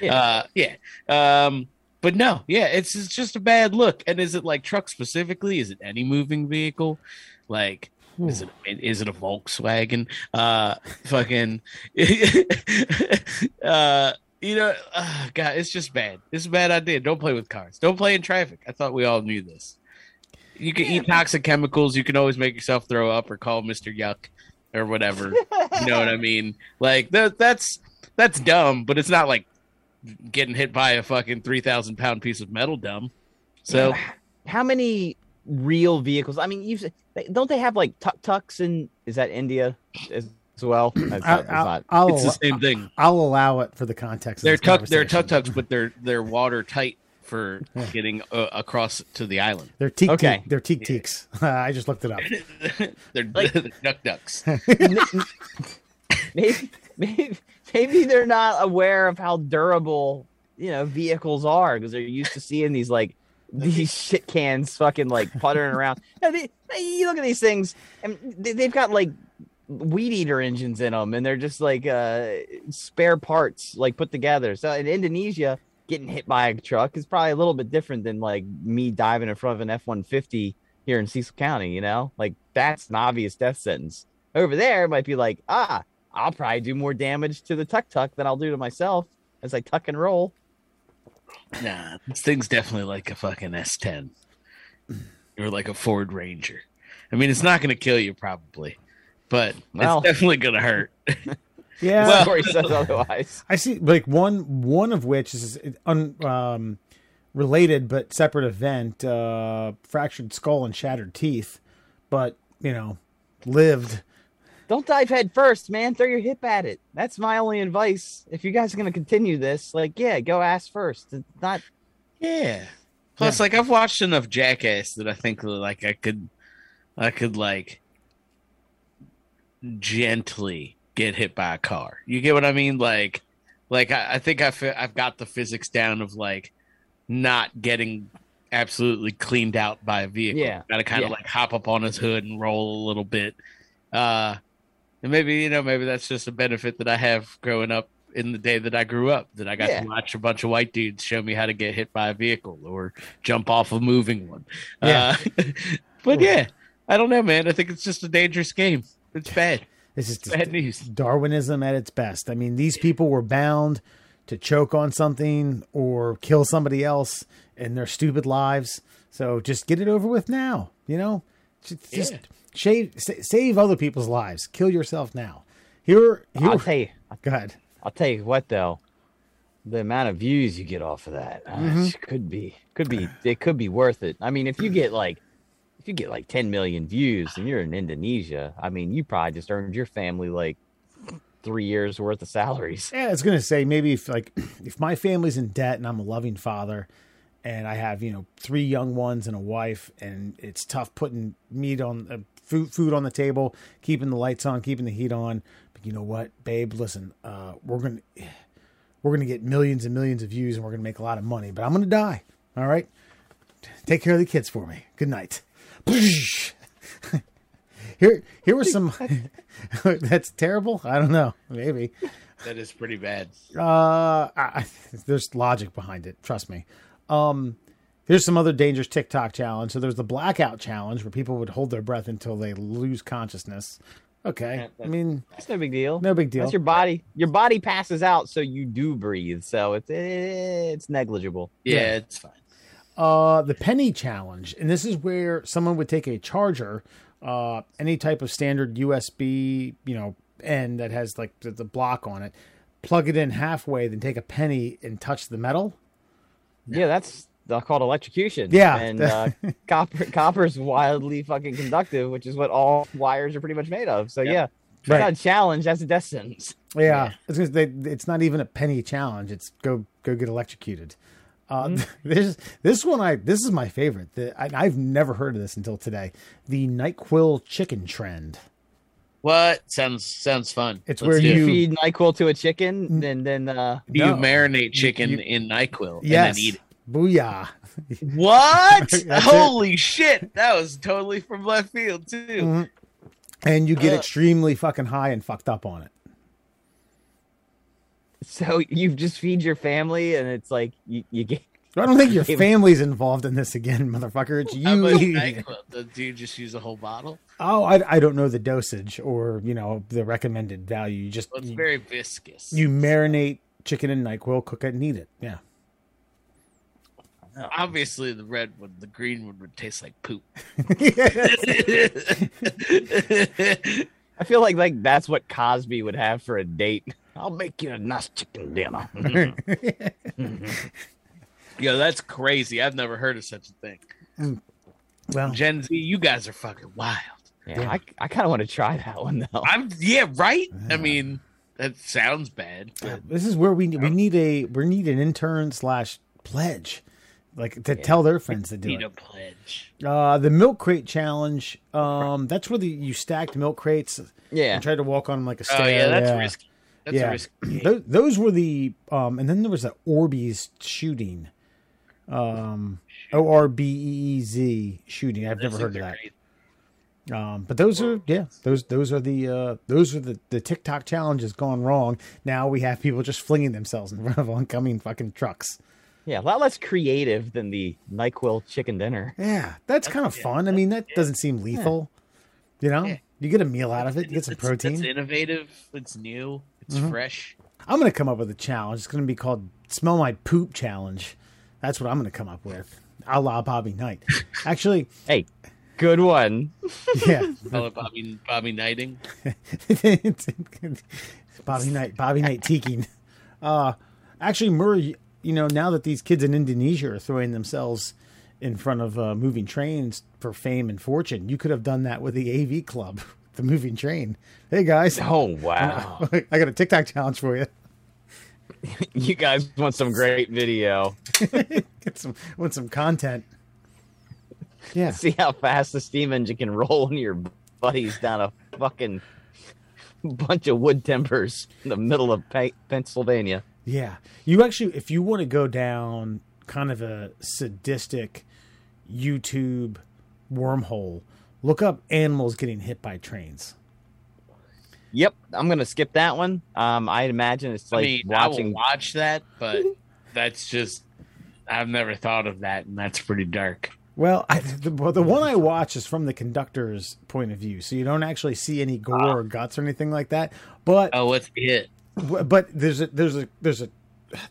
S3: yeah. Uh, yeah. Um, but no, yeah, it's, it's just a bad look. And is it like truck specifically? Is it any moving vehicle? Like, Ooh. is it is it a Volkswagen? Uh, fucking. uh, you know, uh, God, it's just bad. It's a bad idea. Don't play with cars. Don't play in traffic. I thought we all knew this. You can yeah, eat toxic chemicals. You can always make yourself throw up or call Mister Yuk or whatever. you know what I mean? Like that, that's that's dumb, but it's not like getting hit by a fucking three thousand pound piece of metal dumb. So,
S2: how many real vehicles? I mean, you don't they have like tuk tuks in? Is that India as, well?
S1: I, I'll,
S3: it's the same thing.
S1: I'll allow it for the context.
S3: They're tuk. They're tuk tuks, but they're they're watertight for yeah. getting uh, across to the island.
S1: They're teak. Okay. Teak. They're teak teaks. Uh, I just looked it up.
S3: they're, like, they're duck ducks.
S2: maybe, maybe, maybe they're not aware of how durable you know vehicles are because they're used to seeing these like these shit cans fucking like puttering around. You, know, they, you look at these things, and they, have got like weed eater engines in them, and they're just like uh, spare parts like put together. So in Indonesia, getting hit by a truck is probably a little bit different than like me diving in front of an F one fifty here in Cecil County. You know, like that's an obvious death sentence. Over there, it might be like, ah, I'll probably do more damage to the tuck tuck than I'll do to myself as I tuck and roll.
S3: Nah, this thing's definitely like a fucking S10 or like a Ford Ranger. I mean, it's not going to kill you probably, but
S2: Well-
S3: it's definitely going to hurt.
S1: Yeah,
S2: The story says otherwise.
S1: I see. Like one one of which is un, um, related but separate event: uh, fractured skull and shattered teeth. But you know, lived.
S2: Don't dive head first, man. Throw your hip at it. That's my only advice. If you guys are gonna continue this, like, yeah, go ass first. It's not
S3: Yeah. Plus, like I've watched enough Jackass that I think like I could, I could like gently get hit by a car. You get what I mean? Like, like I, I think I fi- I've got the physics down of like not getting absolutely cleaned out by a vehicle.
S2: Yeah.
S3: Got to kind of
S2: Yeah.
S3: like hop up on his hood and roll a little bit. Uh, and maybe you know maybe that's just a benefit that I have growing up in the day that I grew up that I got
S2: Yeah.
S3: to watch a bunch of white dudes show me how to get hit by a vehicle or jump off a moving one.
S1: Yeah.
S3: Uh, but yeah, I don't know, man. I think it's just a dangerous game. It's bad.
S1: This is
S3: Bad news.
S1: Darwinism at its best. I mean, these people were bound to choke on something or kill somebody else in their stupid lives. So just get it over with now. You know, just, just
S3: Yeah.
S1: shave, sa- save other people's lives. Kill yourself now. Here, here.
S2: I'll tell you
S1: go ahead.
S2: I'll tell you what though. The amount of views you get off of that uh,
S1: Mm-hmm.
S2: could be could be it could be worth it. I mean, if you get like if you get like 10 million views and you're in Indonesia, I mean, you probably just earned your family like 3 years worth of salaries.
S1: Yeah, I was gonna say maybe if like if my family's in debt and I'm a loving father, and I have you know three young ones and a wife, and it's tough putting meat on uh, food food on the table, keeping the lights on, keeping the heat on. But you know what, babe? Listen, uh, we're gonna we're gonna get millions and millions of views, and we're gonna make a lot of money. But I'm gonna die. All right, take care of the kids for me. Good night. Here, here was some. that's terrible. I don't know. Maybe.
S3: That is pretty bad.
S1: Uh, I, I- there's logic behind it. Trust me. Um, here's some other dangerous TikTok challenge. So there's the blackout challenge where people would hold their breath until they lose consciousness. Okay, I mean,
S2: That's no big deal.
S1: no big deal.
S2: That's your body. Your body passes out so you do breathe. So it's it's negligible.
S3: Yeah,
S1: Yeah.
S3: it's fine.
S1: Uh, the penny challenge, and this is where someone would take a charger, uh, any type of standard USB, you know, end that has like the, the block on it, plug it in halfway, then take a penny and touch the metal.
S2: Yeah, that's called electrocution.
S1: Yeah.
S2: and uh, copper copper's wildly fucking conductive, which is what all wires are pretty much made of. So yeah, it's
S1: Right.
S2: not a challenge. That's a death sentence.
S1: Yeah, It's, they, it's not even a penny challenge. It's go go get electrocuted. Uh, this this one I this is my favorite. The, I, I've never heard of this until today. The Nyquil chicken trend.
S3: What sounds sounds fun?
S1: It's
S3: Let's
S1: where
S3: do it.
S1: you-
S2: You feed Nyquil to a chicken, and then uh,
S3: you
S1: No.
S3: marinate chicken
S1: You-
S3: in Nyquil
S1: Yes,
S3: and then eat it.
S1: booyah.
S3: What?
S1: That's it.
S3: Holy shit! That was totally from left field too.
S1: Mhm. And you get
S3: Uh.
S1: extremely fucking high and fucked up on it.
S2: So you just feed your family, and it's like you, you get.
S1: I don't think your family's involved in this again, motherfucker. It's
S3: How
S1: you.
S3: much
S1: eating it.
S3: NyQuil? Does dude just use a whole bottle?
S1: Oh, I, I don't know the dosage or you know the recommended value. You just
S3: Well, it's
S1: you,
S3: very viscous.
S1: you marinate chicken in Nyquil, cook it, and eat it. Yeah.
S3: Obviously, the red one, the green one would taste like poop.
S2: I feel like like that's what Cosby would have for a date. I'll make you a nice chicken dinner.
S3: Yo, that's crazy. I've never heard of such a thing.
S1: well,
S3: Gen Z, you guys are fucking wild.
S2: yeah,
S1: Yeah.
S2: I, I kind of want to try that one though.
S3: I'm yeah, right. I mean, that sounds bad. But
S1: this is where we we need a we need an intern slash pledge, like to tell their friends to do
S3: need
S1: it.
S3: a pledge.
S1: Uh, the milk crate challenge. Um, that's where the you stacked milk crates
S2: yeah,
S1: and tried to walk on them like a
S3: Oh yeah, that's risky. That's
S1: Yeah.
S3: a risky.
S1: Those, those were the um, and then there was a Orbeez shooting. Um, O R B E E Z shooting. I've
S3: Those
S1: never heard of that.
S3: crazy.
S1: Um, but those are yeah, those those are the uh, those are the the TikTok challenges gone wrong. Now we have people just flinging themselves in front of oncoming fucking trucks.
S2: Yeah, a lot less creative than the Nyquil chicken dinner.
S1: Yeah, that's kind of
S3: yeah,
S1: fun. I mean, that doesn't seem lethal. You know,
S3: Yeah.
S1: you get a meal out of it. You get some
S3: It's- It's
S1: protein.
S3: innovative. It's new. It's
S1: Mhm.
S3: fresh.
S1: I'm gonna come up with a challenge. It's gonna be called "Smell My Poop Challenge." That's what I'm gonna come up with, a la Bobby Knight. Actually,
S2: Hey, good one.
S1: yeah,
S3: Call Bobby Bobby Knighting.
S1: Bobby Knight, Bobby Knight teaking. Uh, actually, Murray, you know, now that these kids in Indonesia are throwing themselves in front of uh, moving trains for fame and fortune, you could have done that with the AV Club, the moving train. Hey guys,
S2: Oh wow,
S1: I got a TikTok challenge for you.
S2: you guys want some great video?
S1: Get some, want some content? Yeah,
S2: See how fast the steam engine can roll when your buddies down a fucking bunch of wood timbers in the middle of Pennsylvania.
S1: Yeah. You actually, if you want to go down kind of a sadistic YouTube wormhole, look up animals getting hit by trains.
S2: Yep, I'm gonna skip that one. Um, I imagine it's
S3: I
S2: like
S3: mean, I will
S2: watching.
S3: watch that, but that's just I've never thought of that, and that's pretty dark.
S1: Well, I, the, well, the one I watch is from the conductor's point of view, so you don't actually see any gore or guts or anything like that. But
S3: Oh, what's the hit?
S1: but there's a there's a there's a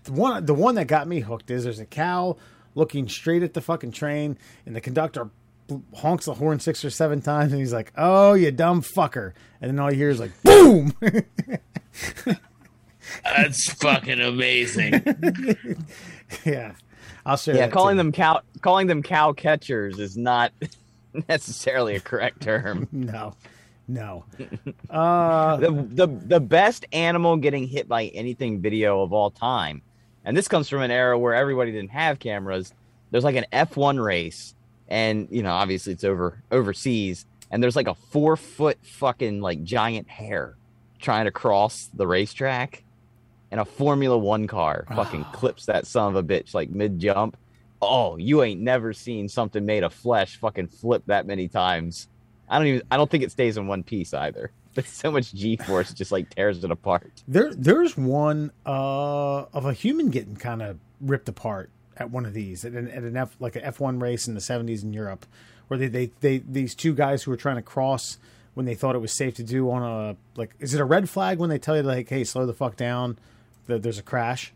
S1: the one the one that got me hooked is there's a cow looking straight at the fucking train and the conductor honks the horn six or seven times and he's like oh you dumb fucker and then all you hear is like boom
S3: That's fucking amazing.
S1: yeah i'll show
S2: yeah,
S1: that
S2: calling
S1: too.
S2: them cow calling them cow catchers is not necessarily a correct term.
S1: no no uh
S2: the, the the best animal getting hit by anything video of all time, and this comes from an era where everybody didn't have cameras. There's like an F1 race, and you know obviously it's over overseas, and there's like a four foot fucking like giant hare trying to cross the racetrack, and a Formula One car fucking clips that son of a bitch like mid jump. Oh, you ain't never seen something made of flesh fucking flip that many times. I don't even. I don't think it stays in one piece either. But so much G force just like tears it apart.
S1: There, there's one uh, of a human getting kind of ripped apart at one of these at an, at an F like an F1 race in the 70s in Europe, where they, they they these two guys who were trying to cross when they thought it was safe to do on a like is it a red flag when they tell you like hey slow the fuck down that there's a crash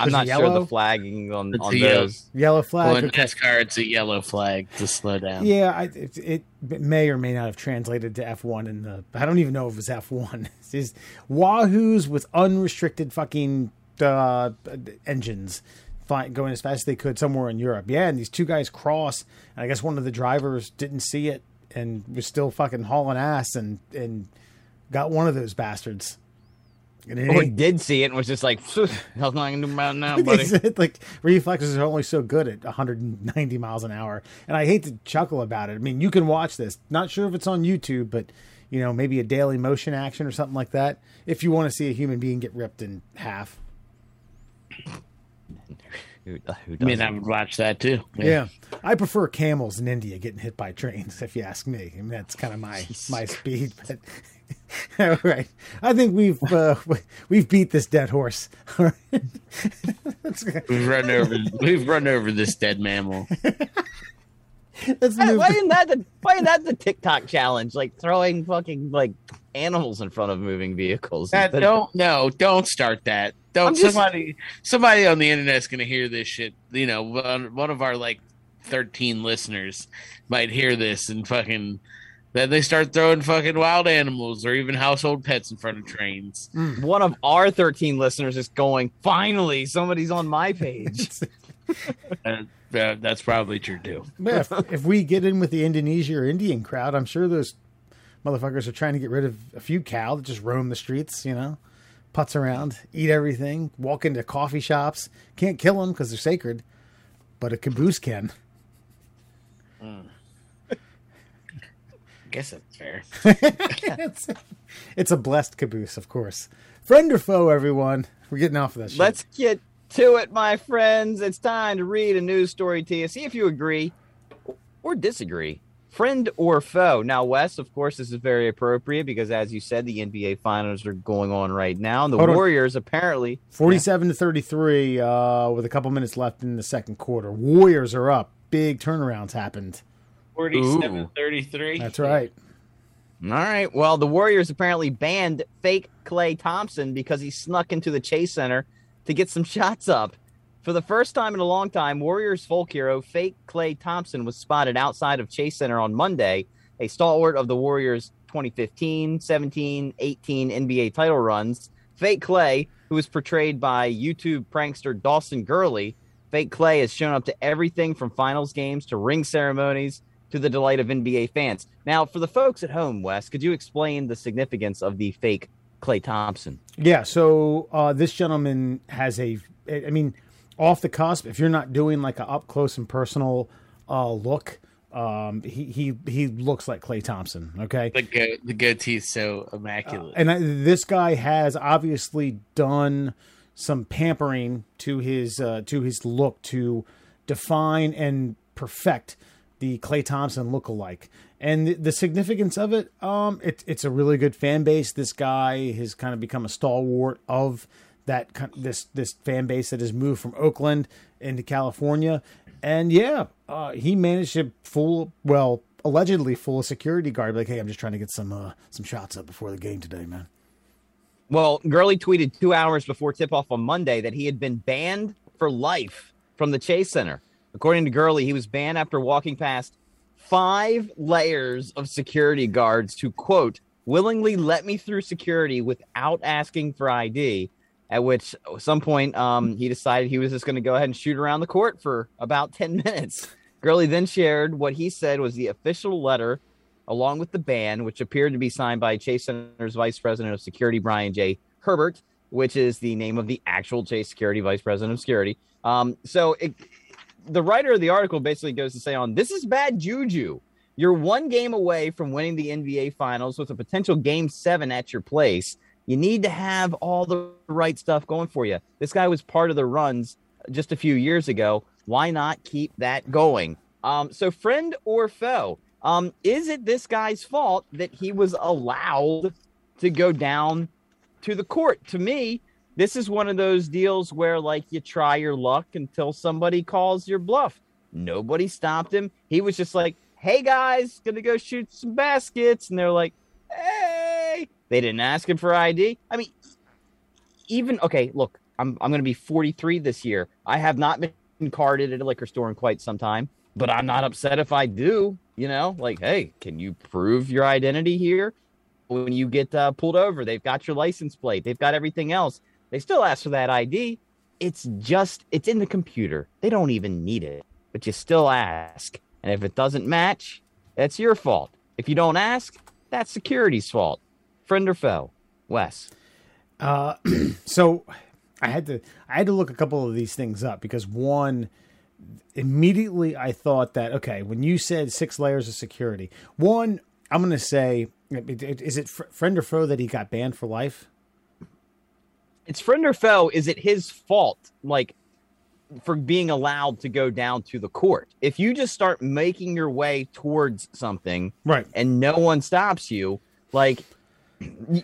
S2: I'm not
S1: a
S2: sure
S1: yellow?
S2: the flagging on,
S3: It's
S2: on
S3: a yellow.
S2: those.
S1: yellow flag
S3: Well, in
S1: okay.
S3: NASCAR, it's a yellow flag to slow down.
S1: Yeah, I, it, it may or may not have translated to F1 in the. I don't even know if it was F1. It's Wahoos with unrestricted fucking uh, engines fly, going as fast as they could somewhere in Europe. Yeah, and these two guys cross, and I guess one of the drivers didn't see it and was still fucking hauling ass and and got one of those bastards. And it
S2: Or
S1: ain't-
S2: did see it and was just like, hell's not gonna do about now, buddy.
S1: like reflexes are only so good at 190 miles an hour and i hate to chuckle about it i mean you can watch this not sure if it's on youtube but you know maybe a daily motion action or something like that if you want to see a human being get ripped in half
S2: who, who
S3: I mean. I would watch that too.
S1: yeah, i prefer camels in india getting hit by trains if you ask me I mean, that's kind of my my speed but all right i think we've uh, we've beat this dead horse all right
S3: We've run over. We've run over this dead mammal.
S1: let's
S2: Why,
S1: move
S2: why isn't that the why isn't that the TikTok challenge? Like throwing fucking like animals in front of moving vehicles.
S3: That, don't no, don't start that. Don't
S2: just-
S3: somebody somebody on the internet's gonna hear this shit. You know, one, one of our like thirteen listeners might hear this and fucking then they start throwing fucking wild animals or even household pets in front of trains.
S2: One of our 13 listeners is going, finally, somebody's on my page.
S3: Uh, uh, that's probably true too.
S1: Yeah, if, if we get in with the Indonesia or Indian crowd, I'm sure those motherfuckers are trying to get rid of a few cow that just roam the streets, you know, putz around, eat everything, walk into coffee shops. Can't kill them because they're sacred, but a caboose can.
S3: I guess that's fair.
S1: it's, it's a blessed caboose, of course. Friend or foe, everyone. We're getting off of this.
S2: Let's get to it, my friends. It's time to read a news story to you. See if you agree or disagree. friend or foe. Now, Wes, of course, this is very appropriate because, as you said, the NBA Finals are going on right now. And the
S1: Hold on.
S2: Warriors apparently
S1: 47 to 33 uh, with a couple minutes left in the second quarter. Warriors are up. Big turnarounds happened.
S3: 47
S2: Ooh.
S3: 33.
S1: That's right.
S2: All right. Well, the Warriors apparently banned fake Klay Thompson because he snuck into the Chase Center to get some shots up. For the first time in a long time, Warriors folk hero fake Klay Thompson was spotted outside of Chase Center on Monday, a stalwart of the Warriors 2015, 17, 18 NBA title runs. Fake Klay, who was portrayed by YouTube prankster Dawson Gurley, Fake Klay has shown up to everything from finals games to ring ceremonies to the delight of NBA fans. Now, for the folks at home, Wes, could you explain the significance of the fake Klay Thompson?
S1: Yeah, so uh, this gentleman has a, I mean, off the cusp, if you're not doing like a up close and personal uh, look, um, he, he he looks like Klay Thompson. Okay,
S3: The, go- the goatee is so immaculate.
S1: and I, this guy has obviously done some pampering to his uh, to his look to define and perfect the Klay Thompson look-alike. And the, the significance of it, um, it, it's a really good fan base. This guy has kind of become a stalwart of that this this fan base that has moved from Oakland into California. And yeah, uh, he managed to fool well allegedly fool a security guard like, hey, I'm just trying to get some uh, some shots up before the game today, man.
S2: Well, Gurley tweeted two hours before tip off on Monday that he had been banned for life from the Chase Center. According to Gurley, he was banned after walking past five layers of security guards who, quote, willingly let me through security without asking for ID. At which, at some point, um, he decided he was just going to go ahead and shoot around the court for about 10 minutes. Gurley then shared what he said was the official letter along with the ban, which appeared to be signed by Chase Center's Vice President of Security, Brian J. Herbert, which is the name of the actual Chase Security Vice President of Security. Um, so it, the writer of the article basically goes to say on this is bad juju. You're one game away from winning the NBA Finals with a potential game seven at your place. You need to have all the right stuff going for you. This guy was part of the runs just a few years ago. Why not keep that going? Um, so, friend or foe, um, is it this guy's fault that he was allowed to go down to the court? To me, this is one of those deals where, like, you try your luck until somebody calls your bluff. Nobody stopped him. He was just like, hey, guys, gonna go shoot some baskets. And they're like, hey. They didn't ask him for ID. I mean, even, okay, look, I'm, I'm gonna be 43 this year. I have not been carded at a liquor store in quite some time, but I'm not upset if I do. You know, like, hey, can you prove your identity here? When you get uh, pulled over, they've got your license plate, they've got everything else. They still ask for that ID. It's just, it's in the computer. They don't even need it, but you still ask. And if it doesn't match, that's your fault. If you don't ask, that's security's fault. Friend or foe? Wes.
S1: Uh, so I had to I had to look a couple of these things up because one immediately I thought that okay when you said six layers of security one I'm gonna say is it friend or foe that he got banned for life
S2: It's friend or foe. Is it his fault? Like, for being allowed to go down to the court. If you just start making your way towards something
S1: right
S2: and no one stops you, like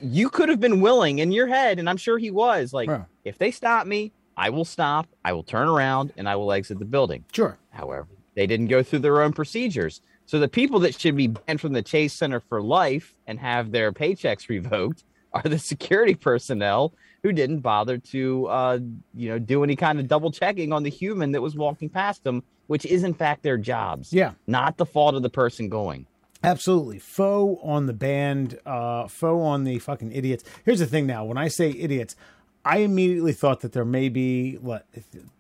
S2: you could have been willing in your head, and I'm sure he was like,
S1: Yeah.
S2: if they stop me, I will stop, I will turn around, and I will exit the building.
S1: sure
S2: However, they didn't go through their own procedures. So the people that should be banned from the Chase Center for life and have their paychecks revoked are the security personnel who didn't bother to, uh, you know, do any kind of double checking on the human that was walking past them, which is in fact their jobs.
S1: yeah
S2: Not the fault of the person going.
S1: Absolutely. Foe on the band, uh, foe on the fucking idiots. Here's the thing now when I say idiots, I immediately thought that there may be what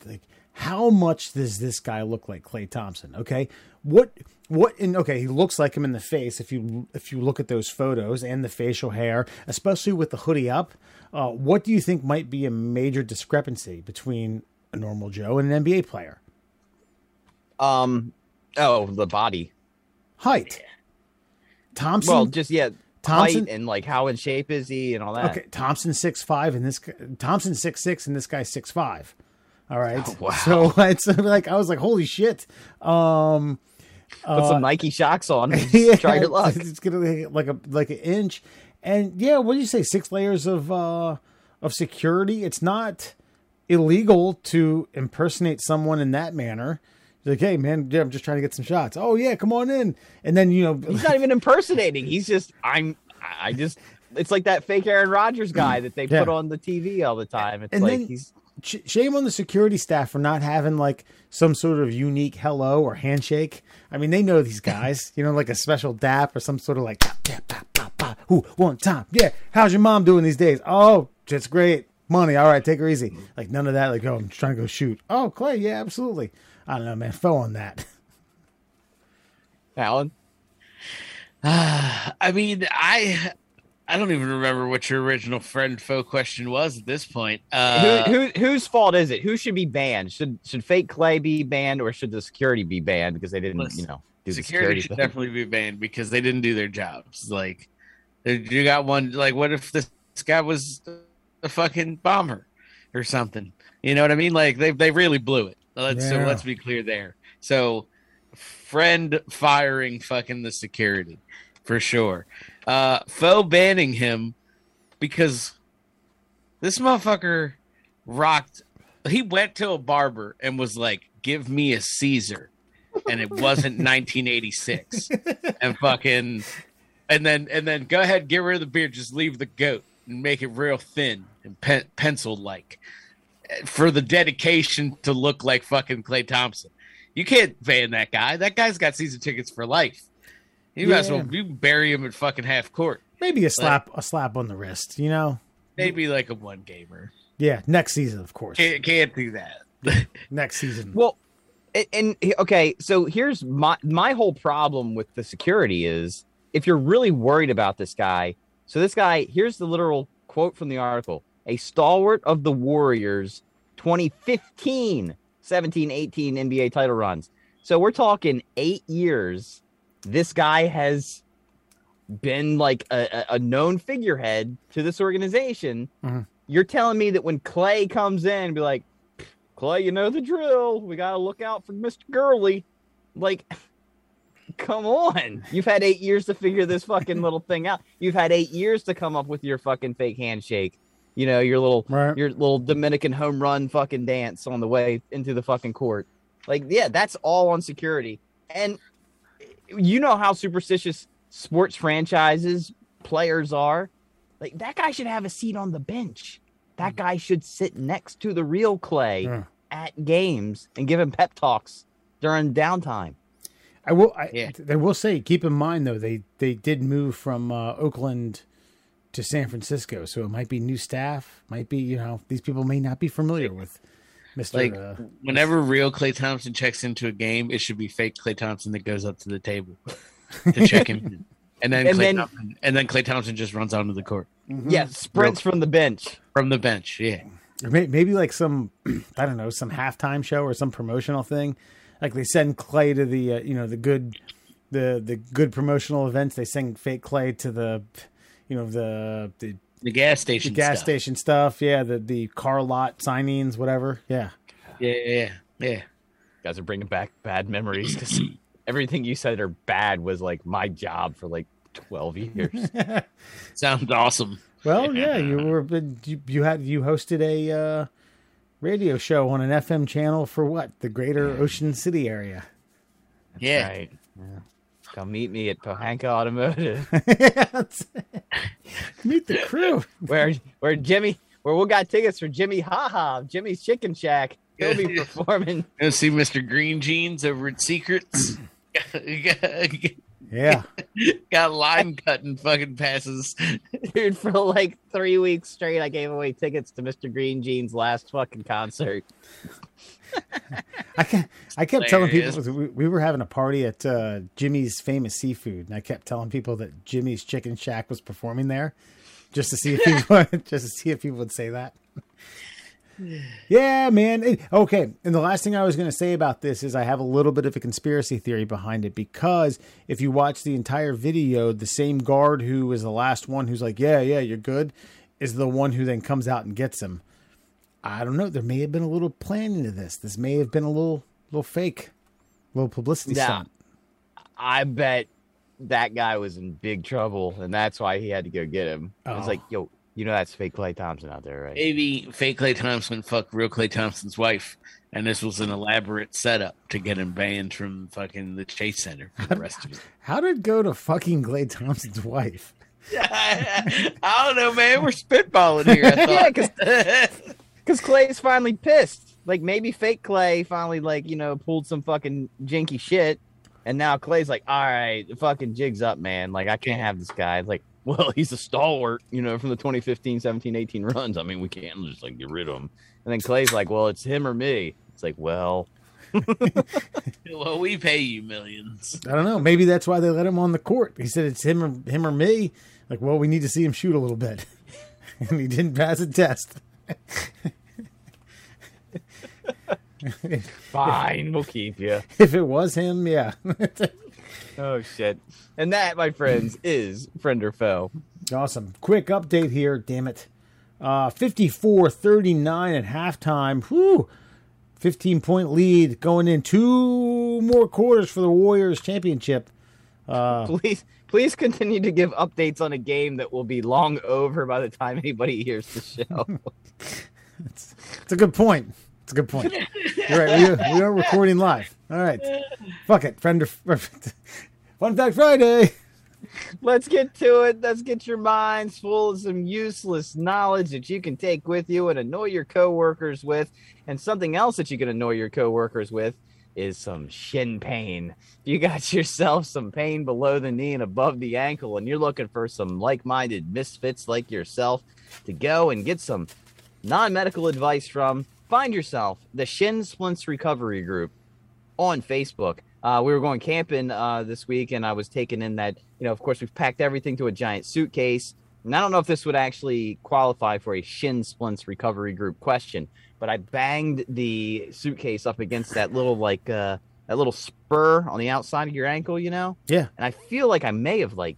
S1: like how much does this guy look like Klay Thompson? Okay. What what and okay, he looks like him in the face if you if you look at those photos and the facial hair, especially with the hoodie up. Uh, what do you think might be a major discrepancy between a normal Joe and an NBA player?
S2: Um, oh, the body.
S1: Height. Thompson
S2: Well, just yeah,
S1: Thompson-
S2: height and like how in shape is he and all that.
S1: Okay, Thompson six five and this Thompson six six and this guy six five. All right,
S2: Oh, wow.
S1: so it's like I was like, holy shit. Um,
S2: Put some Nike Shox on.
S1: Yeah,
S2: try your luck.
S1: It's gonna be like a like an inch, and yeah, what do you say? Six layers of uh of security. It's not illegal to impersonate someone in that manner. You're like, hey man, yeah, I'm just trying to get some shots. Oh yeah, come on in. And then you know,
S2: He's not even impersonating. He's just I'm. I just. It's like that fake Aaron Rodgers guy that they
S1: Yeah.
S2: put on the TV all the time. It's
S1: And
S2: like
S1: then-
S2: he's.
S1: sh- shame on the security staff for not having like some sort of unique hello or handshake. I mean, they know these guys, you know, like a special dap or some sort of like, pop, pop, pop. Ooh, one time. Yeah. How's your mom doing these days? Oh, just great. Money. All right. Take her easy. Like none of that. Like, oh, I'm trying to go shoot. Oh, Klay. Yeah, absolutely. I don't know, man. Fell on that.
S2: Alan.
S3: I mean, I I don't even remember what your original friend foe question was at this point. Uh,
S2: who, who whose fault is it? Who should be banned? Should should fake Klay be banned or should the security be banned because they didn't,
S3: Listen,
S2: you know, do the
S3: security
S2: security
S3: should
S2: thing?
S3: definitely be banned because they didn't do their jobs. Like, you got one. Like, what if this guy was a fucking bomber or something? You know what I mean? Like, they they really blew it. Let's so let's be clear there. So, friend firing fucking the security for sure. Uh, foe banning him because this motherfucker rocked. He went to a barber and was like, "Give me a Caesar." and it wasn't 1986 and fucking and then and then go ahead get rid of the beard just leave the goat and make it real thin and pen, penciled like for the dedication to look like fucking klay thompson you can't ban that guy that guy's got season tickets for life you might as well you bury him at fucking half court
S1: Maybe a slap, a slap on the wrist, you know?
S3: maybe like a one gamer
S1: Yeah. Next season, of course.
S3: can't, can't do that
S1: Next season.
S2: Well, and, and okay, so here's my my whole problem with the security is if you're really worried about this guy. So this guy, here's the literal quote from the article: "A stalwart of the Warriors, 2015, 17, 18 NBA title runs." So we're talking eight years. This guy has been like a, a- known figurehead to this organization.
S1: Mhm.
S2: You're telling me that when Klay comes in be like, Klay, you know the drill. We got to look out for Mr. Gurley. Like, come on. You've had eight years to figure this fucking little thing out. You've had eight years to come up with your fucking fake handshake. You know, your little
S1: Right.
S2: your little Dominican home run fucking dance on the way into the fucking court. Like, yeah, that's all on security. And you know how superstitious sports franchises players are. Like that guy should have a seat on the bench. That mm. guy should sit next to the real Klay
S1: Yeah.
S2: at games and give him pep talks during downtime.
S1: I will. I,
S3: Yeah.
S1: I will say, keep in mind though, they they did move from uh, Oakland to San Francisco, so it might be new staff. Might be you know these people may not be familiar with Mister.
S3: Like
S1: uh,
S3: whenever real Klay Thompson checks into a game, it should be fake Klay Thompson that goes up to the table to check him, and then
S2: And
S3: Klay
S2: then-
S3: Thompson, and then Klay Thompson just runs onto the court
S2: Yeah, sprints from the bench.
S3: from the bench. Yeah,
S1: or maybe like some I don't know some halftime show or some promotional thing. Like they send Klay to the uh, you know the good the the good promotional events. They send fake Klay to the you know the the,
S3: the gas
S1: the
S3: station.
S1: gas
S3: stuff.
S1: station stuff. Yeah, the the car lot signings, whatever. Yeah.
S3: Yeah, yeah, yeah.
S2: guys are bringing back bad memories because everything you said are bad was like my job for like 12 years.
S3: Sounds awesome.
S1: Well, yeah, you were but you, you had you hosted a uh, radio show on an FM channel for what the Greater Ocean City area.
S3: Yeah,
S2: Right. Yeah. Come meet me at Pohanka Automotive,
S1: Meet the crew.
S2: where where Jimmy, where we got tickets for Jimmy Haha, Jimmy's Chicken Shack. He'll be performing.
S3: go see Mr. Green Jeans over at Secrets.
S1: Yeah,
S3: Got line cutting fucking passes.
S2: Dude, for like three weeks straight, I gave away tickets to Mr. Green Jean's last fucking concert.
S1: I kept I kept telling
S3: Hilarious.
S1: people we, we were having a party at uh, Jimmy's Famous Seafood, and I kept telling people that Jimmy's Chicken Shack was performing there, just to see if people just to see if people would say that. Yeah, man. It- okay, and the last thing I was going to say about this is I have a little bit of a conspiracy theory behind it because if you watch the entire video, the same guard who is the last one who's like, "Yeah, yeah, you're good," is the one who then comes out and gets him. I don't know. There may have been a little planning to this. This may have been a little, little fake, little publicity
S2: Yeah.
S1: stunt.
S2: I bet that guy was in big trouble, and that's why he had to go get him.
S1: Oh.
S2: It's like, oh. yo, you know that's fake Klay Thompson out there, right?
S3: Maybe fake Klay Thompson fucked real Klay Thompson's wife, and this was an elaborate setup to get him banned from fucking the Chase Center for the rest of his.
S1: How did it go to fucking Klay Thompson's wife?
S3: I don't know, man. We're spitballing here. I
S2: Yeah,
S3: thought.
S2: Because Klay's finally pissed. Like maybe fake Klay finally like you know pulled some fucking jinky shit, and now Klay's like, all right, fucking jig's up, man. Like I can't have this guy. Like, well, he's a stalwart, you know, from the 2015, 17, 18 runs. I mean, we can't just like get rid of him. And then Klay's like, well, it's him or me. It's like, well,
S3: well, we pay you millions.
S1: I don't know. Maybe that's why they let him on the court. He said it's him or him or me. Like, well, we need to see him shoot a little bit, and he didn't pass a test.
S2: fine, we'll keep you.
S1: If it was him, yeah.
S2: Oh shit. And that, my friends, is friend or foe.
S1: Awesome. Quick update here, damn it. Uh 54-39 at halftime. Whew. 15 point lead going in two more quarters for the Warriors championship. Uh
S2: please please continue to give updates on a game that will be long over by the time anybody hears the show.
S1: it's, it's a good point. It's a good point. You're right. We are, we are recording live. All right. Fuck it. Friend or Fun Fact Friday.
S2: Let's get to it. Let's get your minds full of some useless knowledge that you can take with you and annoy your coworkers with. And something else that you can annoy your coworkers with is some shin pain. You got yourself some pain below the knee and above the ankle, and you're looking for some like minded misfits like yourself to go and get some non medical advice from, find yourself the Shin Splints Recovery Group on Facebook. Uh, we were going camping uh, this week, and I was taking in that, you know, of course, we've packed everything to a giant suitcase. And I don't know if this would actually qualify for a shin splints recovery group question, but I banged the suitcase up against that little, like, uh, that little spur on the outside of your ankle, you know?
S1: Yeah.
S2: And I feel like I may have, like,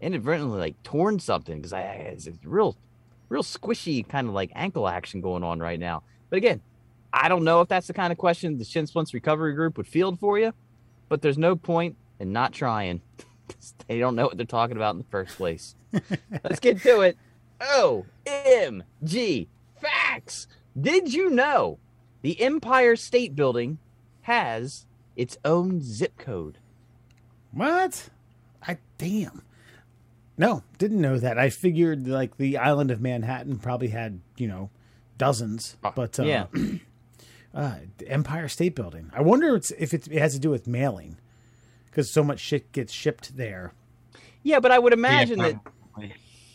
S2: inadvertently, like, torn something because I it's real, real squishy kind of like ankle action going on right now. But again, I don't know if that's the kind of question the shin splints recovery group would field for you but there's no point in not trying. they don't know what they're talking about in the first place. Let's get to it. OMG facts. Did you know the Empire State Building has its own zip code?
S1: What? I damn. No, didn't know that. I figured like the island of Manhattan probably had, you know, dozens, but uh,
S2: yeah.
S1: uh, Empire State Building. I wonder if, it's, if it has to do with mailing because so much shit gets shipped there.
S2: Yeah, but I would imagine
S3: Yeah,
S2: that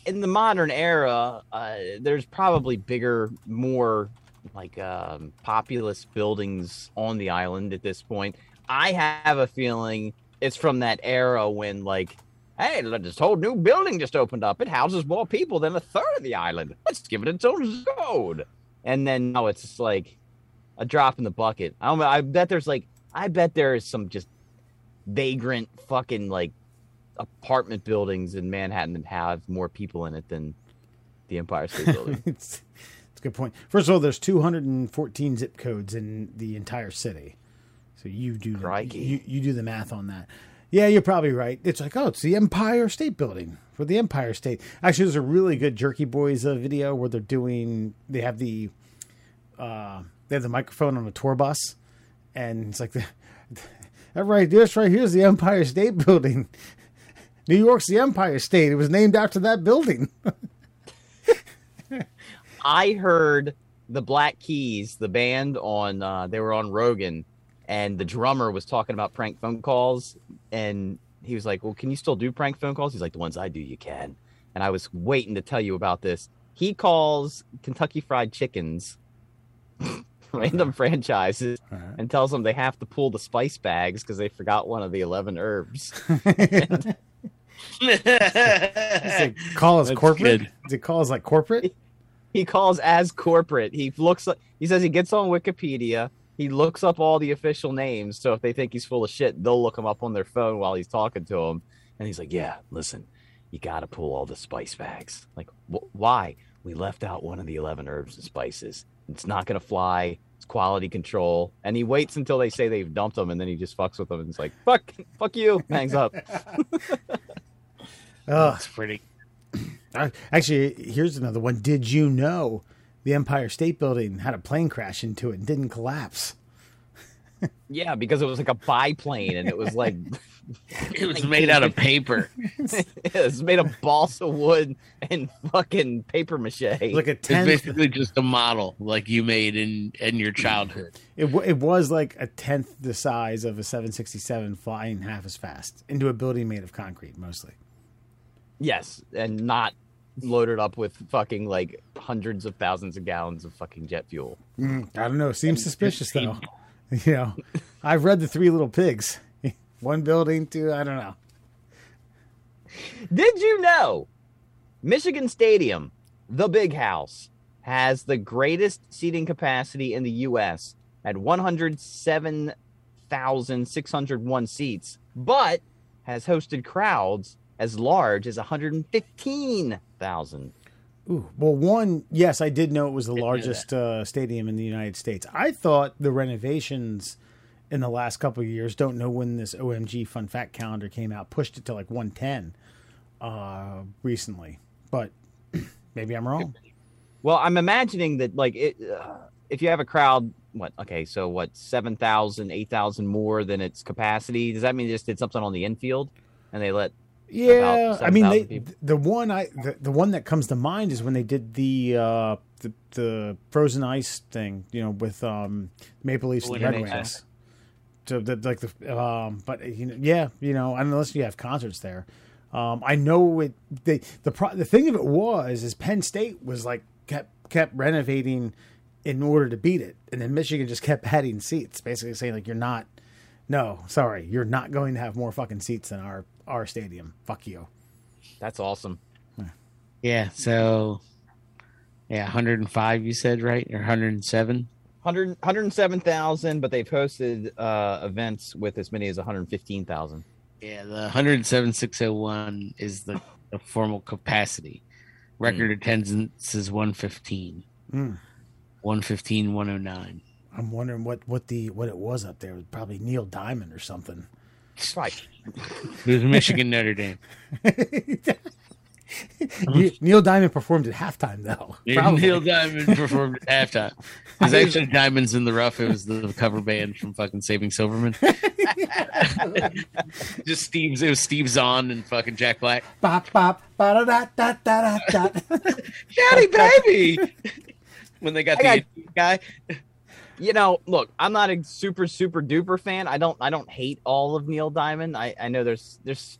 S2: in the modern era, uh, there's probably bigger, more like um, populous buildings on the island at this point. I have a feeling it's from that era when, like, hey, this whole new building just opened up. It houses more people than a third of the island. Let's give it its own code. And then now it's just like a drop in the bucket. I don't know. I bet there's like, I bet there is some just vagrant fucking like apartment buildings in Manhattan that have more people in it than the Empire State Building.
S1: it's, it's a good point. First of all, there's 214 zip codes in the entire city. So you do the, you, you do the math on that. Yeah, you're probably right. It's like, oh, it's the Empire State Building for the Empire State. Actually, there's a really good Jerky Boys uh, video where they're doing. They have the, uh, they have the microphone on a tour bus, and it's like the, that right. This right here is the Empire State Building. New York's the Empire State. It was named after that building.
S2: I heard the Black Keys, the band on uh, they were on Rogan, and the drummer was talking about prank phone calls, and he was like, "Well, can you still do prank phone calls?" He's like, "The ones I do, you can." And I was waiting to tell you about this. He calls Kentucky Fried Chickens random uh-huh. franchises
S1: Alright.
S2: and tells them they have to pull the spice bags because they forgot one of the eleven herbs.
S1: Does it call us corporate?
S3: good.
S1: Does it call us like corporate?
S2: he calls as corporate. He looks like he says he gets on Wikipedia. He looks up all the official names. So if they think he's full of shit, they'll look him up on their phone while he's talking to them. And he's like, "Yeah, listen, you got to pull all the spice bags. Like, wh- why? We left out one of the eleven herbs and spices. It's not gonna fly. It's quality control, and he waits until they say they've dumped him, and then he just fucks with them, and it's like fuck, fuck you, hangs up.
S1: oh,
S3: It's pretty.
S1: Actually, here's another one. Did you know the Empire State Building had a plane crash into it and didn't collapse?
S2: yeah, because it was like a biplane, and it was like
S3: It was made out of paper.
S2: it was made of balsa wood and fucking paper mache.
S1: Like a
S3: It's basically just a model like you made in in your childhood.
S1: It, w- it was like a tenth the size of a 767 flying half as fast into a building made of concrete, mostly.
S2: yes, and not loaded up with fucking like hundreds of thousands of gallons of fucking jet fuel.
S1: Mm, I don't know. Seems suspicious though. You know, I've read the Three Little Pigs. One building, two. I don't know.
S2: Did you know Michigan Stadium, the big house, has the greatest seating capacity in the U.S. at 107,601 seats, but has hosted crowds as large as 115,000.
S1: Ooh, well, one, yes, I did know it was the
S3: that.
S1: largest uh, stadium in the United States. I thought the renovations in the last couple of years, don't know when this OMG Fun Fact calendar came out, pushed it to like 110 uh, recently. But maybe I'm wrong.
S2: Well, I'm imagining that like it, uh, if you have a crowd, what? Okay, so what? 7,000, 8,000 more than its capacity. Does that mean they just did something on the infield and they let
S1: Yeah, I mean, they, the one I the, the one that comes to mind is when they did the uh, the, the frozen ice thing, you know, with um, Maple Leafs and Red Wings. So the, like the um, but you know, yeah, you know, unless you have concerts there, um, I know it. They the pro, the thing of it was is Penn State was like kept kept renovating in order to beat it, and then Michigan just kept adding seats, basically saying like you're not. No, sorry, you're not going to have more fucking seats than our our stadium. Fuck you.
S2: That's awesome.
S3: Yeah, so yeah, 105 you said, right? Or 107?
S2: 100, 107,000, but they've hosted uh, events with as many as 115,000.
S3: Yeah, the 107,601 is the, the formal capacity. Record attendance is 115.
S1: Mm.
S3: 115, 109.
S1: I'm wondering what what the what it was up there. It was probably Neil Diamond or something.
S2: Right.
S3: It was Michigan Notre Dame.
S1: Neil Diamond performed at halftime though. Probably.
S3: Neil Diamond performed at halftime. It was actually Diamonds in the Rough. It was the cover band from fucking Saving Silverman. Just Steve's. It was Steve Zahn and fucking Jack Black.
S1: Bop, bop, ba-da-da-da-da-da-da.
S3: Daddy baby. when they got the
S2: I
S3: Indian guy.
S2: You know, look, I'm not a super super duper fan. I don't I don't hate all of Neil Diamond. I I know there's there's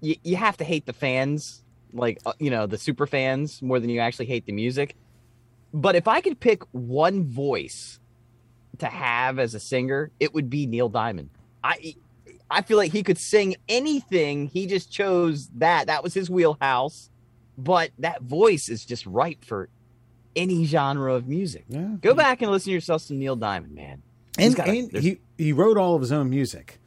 S2: you, you have to hate the fans, like uh, you know, the super fans more than you actually hate the music. But if I could pick one voice to have as a singer, it would be Neil Diamond. I I feel like he could sing anything. He just chose that. That was his wheelhouse. But that voice is just right for any genre of music.
S1: Yeah.
S2: Go back and listen to yourself some Neil Diamond, man. He's
S1: And,
S2: a-
S1: and he he wrote all of his own music.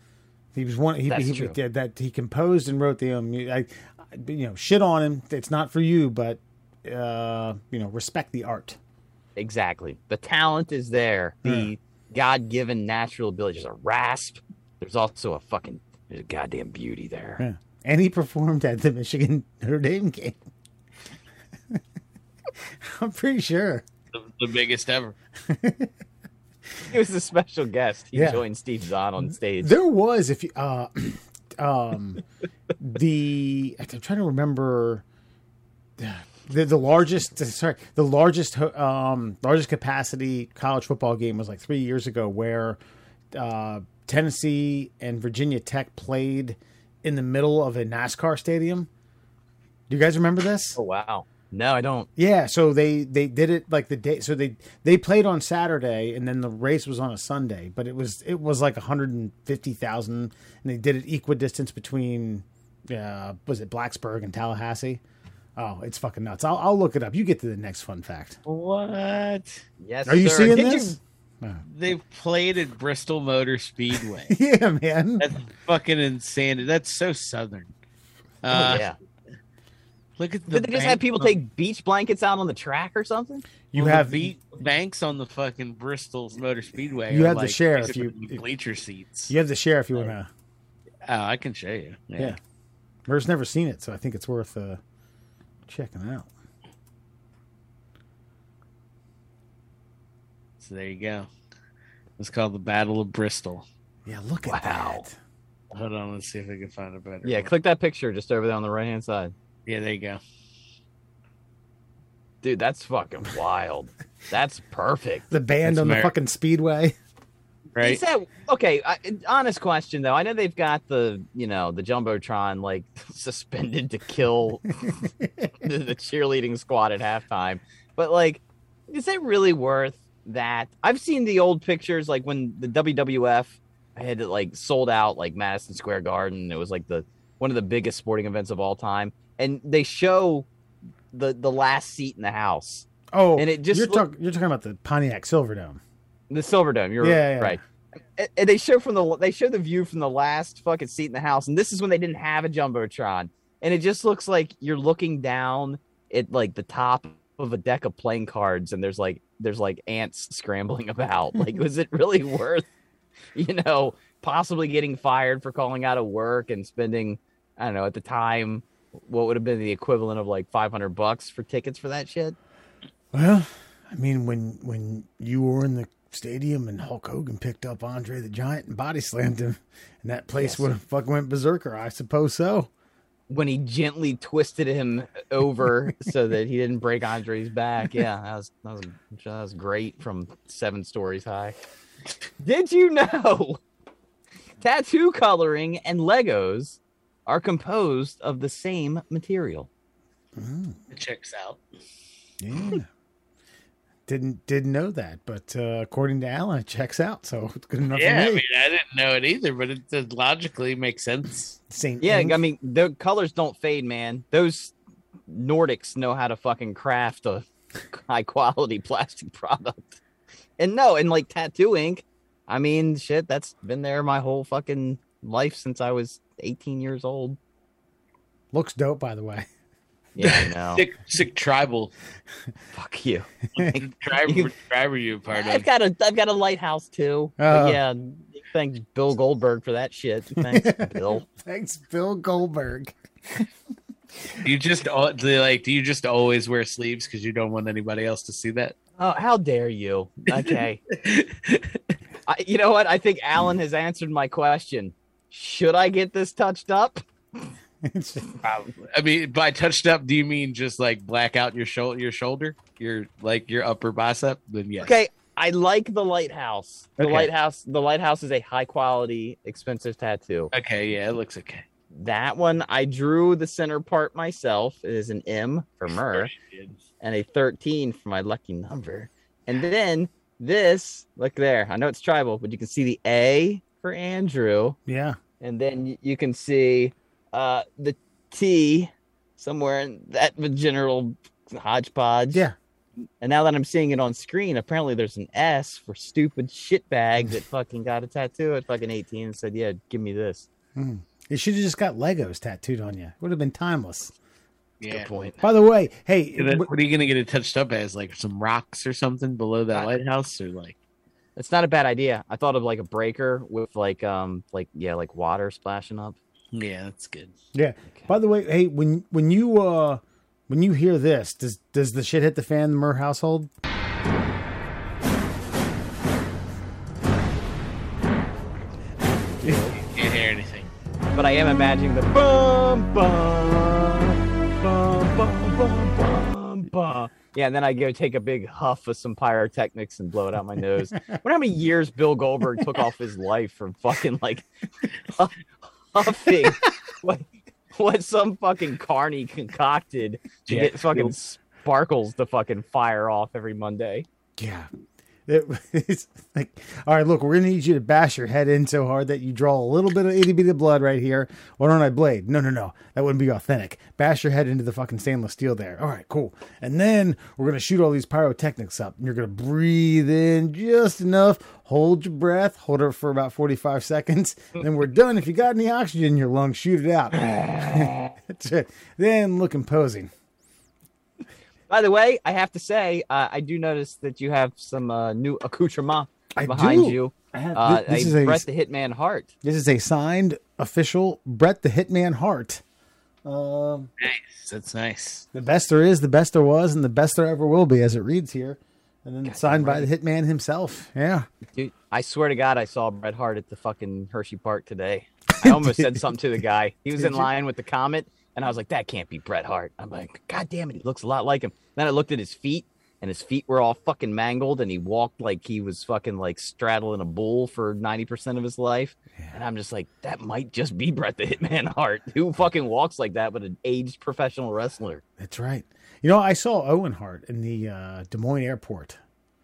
S1: He was one. He, he did that. He composed and wrote the own music. I, I, you know, shit on him. It's not for you, but uh, you know, respect the art.
S2: exactly. The talent is there. The God given natural ability. There's a rasp. There's also a fucking there's a goddamn beauty there.
S1: Yeah. And he performed at the Michigan Notre Dame game. I'm pretty sure.
S3: The, the biggest ever.
S2: He was a special guest. He
S1: Yeah.
S2: joined Steve Zahn on stage.
S1: There was if you uh um the I'm trying to remember the the largest sorry the largest um largest capacity college football game was like 3 years ago where uh Tennessee and Virginia Tech played in the middle of a NASCAR stadium. Do you guys remember this?
S2: oh wow. No, I don't.
S1: Yeah, so they they did it like the day. So they they played on Saturday, and then the race was on a Sunday. But it was it was like one hundred and fifty thousand, and they did it equidistance between uh was it Blacksburg and Tallahassee. Oh, it's fucking nuts. I'll I'll look it up. You get to the next fun fact.
S3: What?
S2: Yes.
S1: Are you
S2: sir.
S1: seeing
S2: Did
S1: this?
S3: They've played at Bristol Motor Speedway.
S1: yeah, man.
S3: That's fucking insane. That's so southern. Uh,
S2: oh, yeah.
S3: Look at the.
S2: Did they just have people
S3: on-
S2: take beach blankets out on the track or something?
S1: You
S3: on the
S1: have
S3: beat banks on the fucking Bristol's Motor Speedway.
S1: You
S3: are
S1: have the
S3: like
S1: share if you-
S3: bleacher seats.
S1: you have the share if you want to.
S3: Oh, I can show you. Yeah.
S1: Yeah. Murr's never seen it, so I think it's worth uh, checking out.
S3: So there you go. It's called the Battle of Bristol.
S1: Yeah, look at
S2: Wow.
S1: that.
S3: Hold on, let's see if I can find a better.
S2: Yeah,
S3: one.
S2: click that picture just over there on the right hand side.
S3: Yeah, there you go.
S2: Dude, that's fucking wild. That's perfect.
S1: The band
S3: That's
S1: on the fucking speedway.
S3: Right?
S2: Is that okay? I, honest question though. I know they've got the you know the jumbotron like suspended to kill the, the cheerleading squad at halftime, but like, is it really worth that? I've seen the old pictures like when the WWF had like sold out like Madison Square Garden. It was like the one of the biggest sporting events of all time, and they show the the last seat in the house,
S1: Oh,
S2: and it just
S1: you're,
S2: look-
S1: talk, you're talking about the Pontiac Silverdome.
S2: the Silverdome. You're
S1: Yeah, yeah.
S2: right. And- And they show from the they show the view from the last fucking seat in the house, and this is when they didn't have a jumbotron, and it just looks like you're looking down at like the top of a deck of playing cards, and there's like there's like ants scrambling about. Like, was it really worth, you know, possibly getting fired for calling out of work and spending, I don't know, at the time, what would have been the equivalent of like 500 bucks for tickets for that shit?
S1: Well, I mean, when when you were in the stadium and Hulk Hogan picked up Andre the Giant and body slammed him, and that place
S2: Yes.
S1: would have fucking went berserker. I suppose so.
S2: when he gently twisted him over so that he didn't break Andre's back. Yeah, that was that was, that was great from seven stories high. Did you know tattoo coloring and Legos are composed of the same material?
S3: It checks out.
S1: Yeah. didn't didn't know that, but uh, according to Alan, it checks out. So it's good enough
S3: Yeah, I
S1: for me.
S3: mean, I didn't know it either, but it does logically make sense.
S1: Saint
S2: Yeah,
S1: Ink.
S2: I mean the colors don't fade, man. Those Nordics know how to fucking craft a high quality plastic product. And no, and like tattoo ink, I mean, shit, that's been there my whole fucking life since I was 18 years old.
S1: looks dope, by the way.
S2: Yeah, I know.
S3: Sick, sick tribal.
S2: Fuck you.
S3: Driver, driver, you a part
S2: I've
S3: of.
S2: got a I've got a lighthouse too. But oh. yeah, thanks Bill Goldberg for that shit. Thanks, Bill.
S1: Thanks, Bill Goldberg.
S3: You just uh, do you, like? Do you just always wear sleeves because you don't want anybody else to see that?
S2: Oh, how dare you? Okay. I, you know what? I think Alan has answered my question. Should I get this touched up?
S3: I mean, by touched up, do you mean just like black out your shoulder, your shoulder, your like your upper bicep? Then yes.
S2: Okay, I like the lighthouse. The
S3: Okay.
S2: lighthouse. The lighthouse is a high quality, expensive tattoo.
S3: Okay. Yeah, it looks okay.
S2: That one, I drew the center part myself. It is an M for Murr and a 13 for my lucky number. And then this, look there. I know it's tribal, but you can see the A for Andrew.
S1: Yeah.
S2: and then you can see uh the T somewhere in that general hodgepodge.
S1: Yeah.
S2: And now that I'm seeing it on screen, apparently there's an S for stupid shitbag that fucking got a tattoo at fucking 18 and said, "Yeah, give me this."
S1: You should have just got Legos tattooed on you. It would have been timeless.
S3: Yeah.
S2: Good point.
S1: By the way, hey,
S3: Gonna- What are you gonna get it touched up as? Like some rocks or something below that lighthouse, or like?
S2: It's not a bad idea. I thought of like a breaker with like um like yeah like water splashing up.
S3: Yeah, that's good.
S1: yeah. By the way, hey, when when you uh when you hear this, does does the shit hit the fan in the Murr household?
S3: Can't hear anything.
S2: But I am imagining the bum bum bum bum bum bum bum. Yeah, and then I go take a big huff of some pyrotechnics and blow it out my nose. Wonder how many years Bill Goldberg took off his life from fucking like huffing what what some fucking carny concocted to
S3: Yeah.
S2: get fucking sparkles to fucking fire off every Monday.
S1: Yeah. It, it's like, all right, look, we're gonna need you to bash your head in so hard that you draw a little bit of itty bitty blood right here. Why don't I blade? No, no, no, that wouldn't be authentic. Bash your head into the fucking stainless steel there. All right, cool. And then we're gonna shoot all these pyrotechnics up, and you're gonna breathe in just enough. Hold your breath, hold it for about 45 seconds. Then we're done. If you got any oxygen in your lungs, shoot it out. Then look imposing.
S2: By the way, I have to say, uh, I do notice that you have some uh, new accoutrement
S1: I
S2: behind
S1: do.
S2: you.
S1: I have-
S2: Uh,
S1: this
S2: a
S1: is a-
S2: Bret the Hitman Hart.
S1: This is a signed official Bret the Hitman Hart. Um,
S3: Nice. That's nice.
S1: the best there is, the best there was, and the best there ever will be, as it reads here. And then signed by the Hitman himself. Yeah.
S2: Dude, I swear to God, I saw Bret Hart at the fucking Hershey Park today. I almost said something to the guy. He was
S1: Did
S2: in
S1: you?
S2: line with the Comet, and I was like, "That can't be Bret Hart." I'm like, "God damn it, he looks a lot like him." Then I looked at his feet, and his feet were all fucking mangled, and he walked like he was fucking like straddling a bull for ninety percent of his life. And I'm just like, that might just be Bret the Hitman Hart. Who fucking walks like that, but an aged professional wrestler?
S1: That's right. You know, I saw Owen Hart in the uh, Des Moines airport.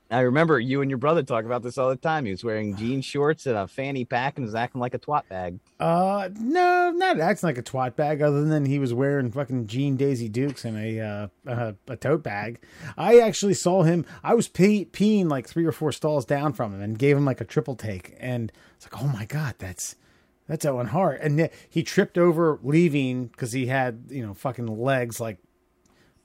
S2: I remember you and your brother talk about this all the time. He was wearing jean shorts and a fanny pack and was acting like a twat bag.
S1: Uh, no, not acting like a twat bag. Other than he was wearing fucking jean Daisy Dukes and a uh, uh, a tote bag. I actually saw him. I was pee- peeing like three or four stalls down from him and gave him like a triple take. And it's like, oh my god, that's that's Owen Hart. And he tripped over leaving because he had you know fucking legs like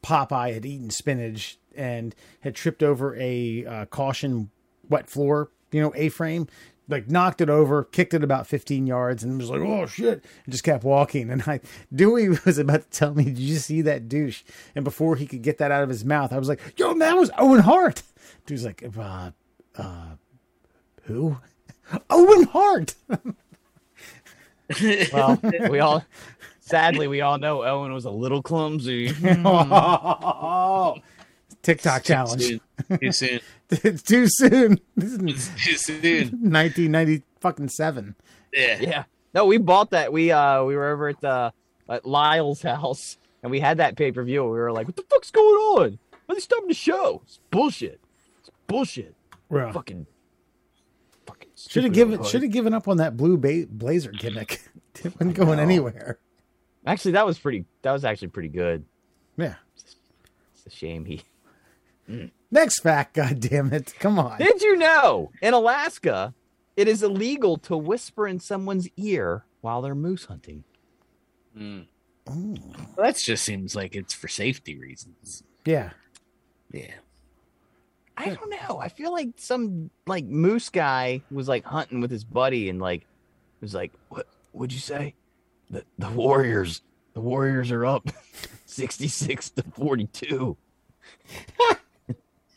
S1: Popeye had eaten spinach and had tripped over a uh, caution wet floor, you know, A frame, like knocked it over, kicked it about 15 yards, and was like, oh shit, and just kept walking. And I, Dewey was about to tell me, did you see that douche? And before he could get that out of his mouth, I was like, yo, that was Owen Hart. Dude's like, uh, uh, who? Owen Hart.
S2: Well, we all, sadly, we all know Owen was a little clumsy.
S1: TikTok challenge.
S3: Soon. Too soon.
S1: it's too soon. This is
S3: Too soon.
S1: 1990 fucking seven.
S3: Yeah.
S2: yeah. No, we bought that. We uh we were over at the at Lyle's house and we had that pay per view. We were like, what the fuck's going on? Why are they stopping the show? It's bullshit. It's bullshit.
S1: Well,
S2: Fucking. Fucking.
S1: should have given should have given up on that blue ba- blazer gimmick. it wasn't going anywhere.
S2: Actually, that was pretty. That was actually pretty good.
S1: Yeah.
S2: It's a shame he.
S1: Next fact, god damn it. Come on.
S2: Did you know in Alaska, it is illegal to whisper in someone's ear while they're moose hunting?
S3: Mm. Well, that just seems like it's for safety reasons.
S1: Yeah.
S3: Yeah.
S2: I don't know. I feel like some like moose guy was like hunting with his buddy and like was like, "What? What'd you say? The the Warriors, the Warriors are up, sixty six to forty two.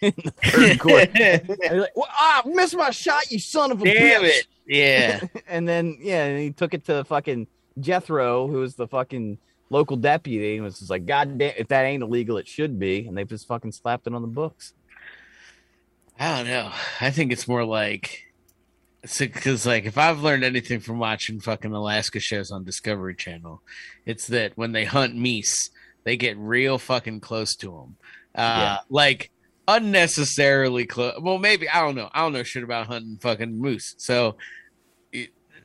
S2: In the third quarter, like, well, ah, missed my shot, you son of a
S3: Damn
S2: bitch.
S3: it. Yeah.
S2: And then yeah, and he took it to fucking Jethro, who was the fucking local deputy, and was just like, God damn, if that ain't illegal, it should be. And they just fucking slapped it on the books.
S3: I don't know. I think it's more like because like if I've learned anything from watching fucking Alaska shows on Discovery Channel, it's that when they hunt meese, they get real fucking close to them. Uh,
S2: Yeah.
S3: like unnecessarily close. Well, maybe I don't know. I don't know shit about hunting fucking moose, so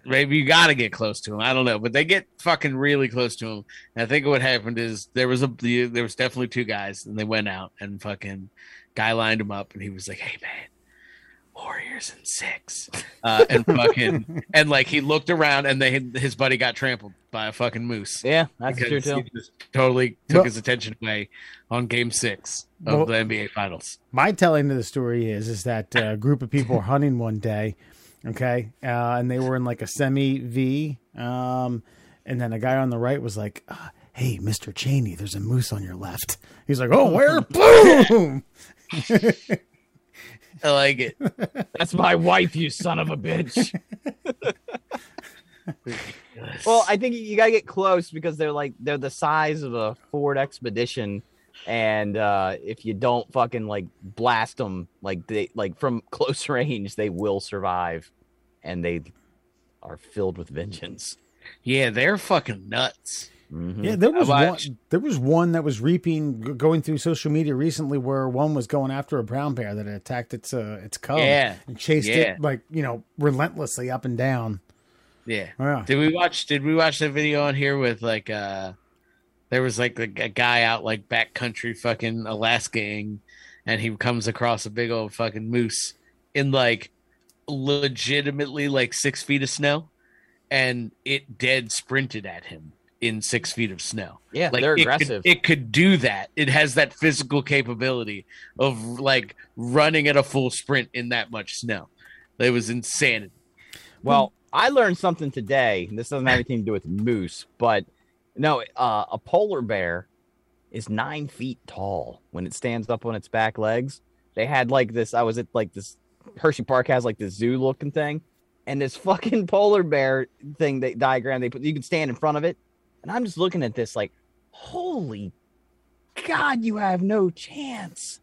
S3: maybe you got to get close to them. I don't know, but they get fucking really close to them. And I think what happened is there was a there was definitely two guys, and they went out and fucking guy lined him up, and he was like, "Hey man." Warriors in six, uh, and fucking, and like he looked around, and they his buddy got trampled by a fucking moose.
S2: Yeah, that's true
S3: Because
S2: too.
S3: he just totally took
S1: Well-
S3: his attention away on Game Six of
S1: Well-
S3: the NBA Finals.
S1: My telling of the story is is that uh, a group of people were hunting one day, okay, uh, and they were in like a semi V, um, and then a guy on the right was like, uh, "Hey, Mister Cheney, there's a moose on your left." He's like, "Oh, where?" Boom.
S3: I like it.
S2: That's my wife, you son of a bitch. well, I think you gotta get close because they're like they're the size of a Ford Expedition, and uh, if you don't fucking like blast them like they like from close range, they will survive, and they are filled with vengeance.
S3: yeah, they're fucking nuts.
S2: Mhm.
S1: Yeah, there was one. There was one that was reaping, going through social media recently, where one was going after a brown bear that had attacked its uh, its cub
S3: Yeah.
S1: and chased
S3: Yeah.
S1: it like you know relentlessly up and down.
S3: Yeah.
S1: Yeah,
S3: Did we watch? Did we watch the video on here with like uh, there was like a, a guy out like backcountry fucking Alaskaing, and he comes across a big old fucking moose in like legitimately like six feet of snow, and it dead sprinted at him in six feet of snow.
S2: Yeah,
S3: Like
S2: they're
S3: it
S2: aggressive.
S3: Could, it could do that. It has that physical capability of like running at a full sprint in that much snow. It was insanity.
S2: Well, I learned something today. This doesn't have anything to do with moose, but no, uh, a polar bear is nine feet tall when it stands up on its back legs. They had like this. I was at like this Hershey Park has like this zoo looking thing, and this fucking polar bear thing they diagram they put. You can stand in front of it, and I'm just looking at this like, holy God, you have no chance.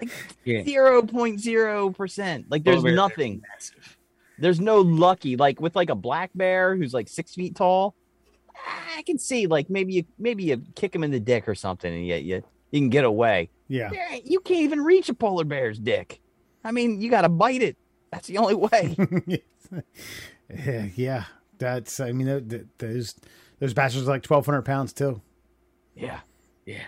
S2: Like
S3: Yeah.
S2: zero point zero percent. Like there's
S3: Polar bears are
S2: nothing
S3: Massive.
S2: there's no lucky like with like a black bear who's like six feet tall. I can see like maybe you maybe you kick him in the dick or something and yet you you can get away.
S1: yeah.
S2: Yeah, You can't even reach a polar bear's dick. I mean, you got to bite it. That's the only way.
S1: yeah, yeah. That's. I mean, th- th- those those bastards are like twelve hundred pounds too.
S2: yeah.
S3: Yeah.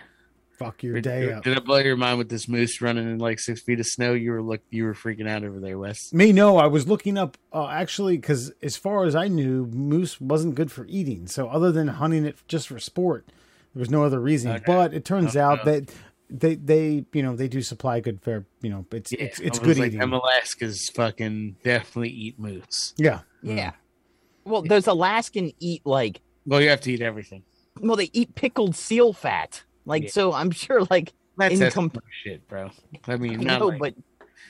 S1: Fuck your
S3: Did,
S1: day up.
S3: did it blow your mind with this moose running in like six feet of snow? You were look, you were freaking out over there, Wes.
S1: Me, no. I was looking up uh, actually because as far as I knew, moose wasn't good for eating. So other than hunting it just for sport, there was no other reason.
S3: Okay.
S1: But it turns
S3: Oh,
S1: out
S3: no.
S1: that they they you know they do supply good fare. You know, it's
S3: Yeah,
S1: it's it's good
S3: like,
S1: eating.
S3: Them Alaskas fucking definitely eat moose.
S1: yeah,
S2: Yeah. Well, does Alaskan eat like
S3: Well, you have to eat everything.
S2: well they eat pickled seal fat. Like
S3: Yeah.
S2: so I'm sure like
S3: That's
S2: In
S3: that's
S2: com-
S3: shit, bro. I mean,
S2: I
S3: not
S2: know,
S3: like-
S2: but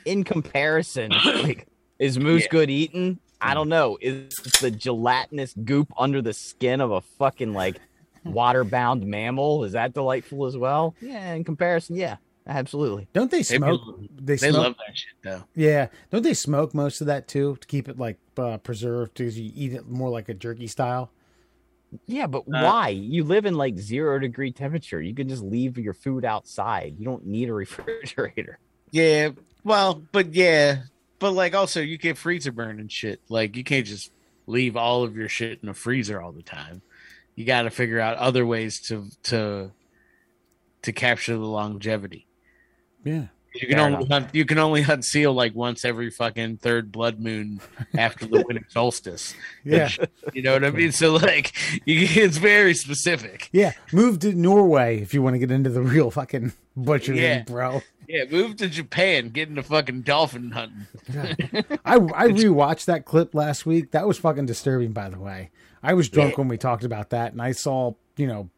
S2: in comparison, like, is moose
S3: Yeah.
S2: good eating? I don't know. Is the gelatinous goop under the skin of a fucking like water-bound mammal is that delightful as well? Yeah, in comparison, yeah, absolutely.
S1: don't they
S3: they,
S1: smoke? They,
S3: they
S1: smoke.
S3: love that shit though.
S1: Yeah, don't they smoke most of that too to keep it like uh, preserved because you eat it more like a jerky style?
S2: Yeah, but
S3: Uh,
S2: why? You live in like zero degree temperature. You can just leave your food outside. You don't need a refrigerator.
S3: Yeah, well, but yeah, but like also you get freezer burn and shit. Like you can't just leave all of your shit in a freezer all the time. You got to figure out other ways to to to capture the longevity.
S1: Yeah,
S3: You can
S2: Fair
S3: only hunt. You can only hunt seal like once every fucking third blood moon after the winter solstice.
S1: yeah,
S3: You know what I mean? So like, you, it's very specific.
S1: yeah. Move to Norway if you want to get into the real fucking butchering,
S3: Yeah.
S1: bro.
S3: Yeah, move to Japan, get into fucking dolphin hunting.
S1: I I rewatched that clip last week. That was fucking disturbing, by the way. I was drunk
S2: Yeah.
S1: when we talked about that, and I saw you know,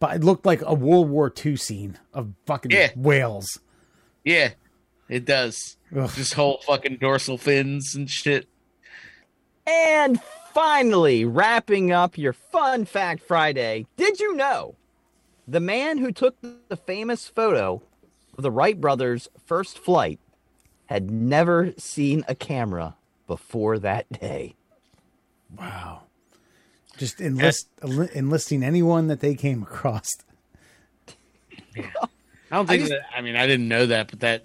S1: but it looked like a World War II scene of fucking
S3: Yeah.
S1: whales.
S3: Yeah, it does.
S1: Ugh.
S3: Just whole fucking dorsal fins and shit.
S2: And finally, wrapping up your Fun Fact Friday, did you know the man who took the famous photo of the Wright brothers' first flight had never seen a camera before that day?
S1: Wow. Just enlist enlisting anyone that they came across.
S3: I don't think
S2: just-
S3: that. I mean, I didn't know that, but that.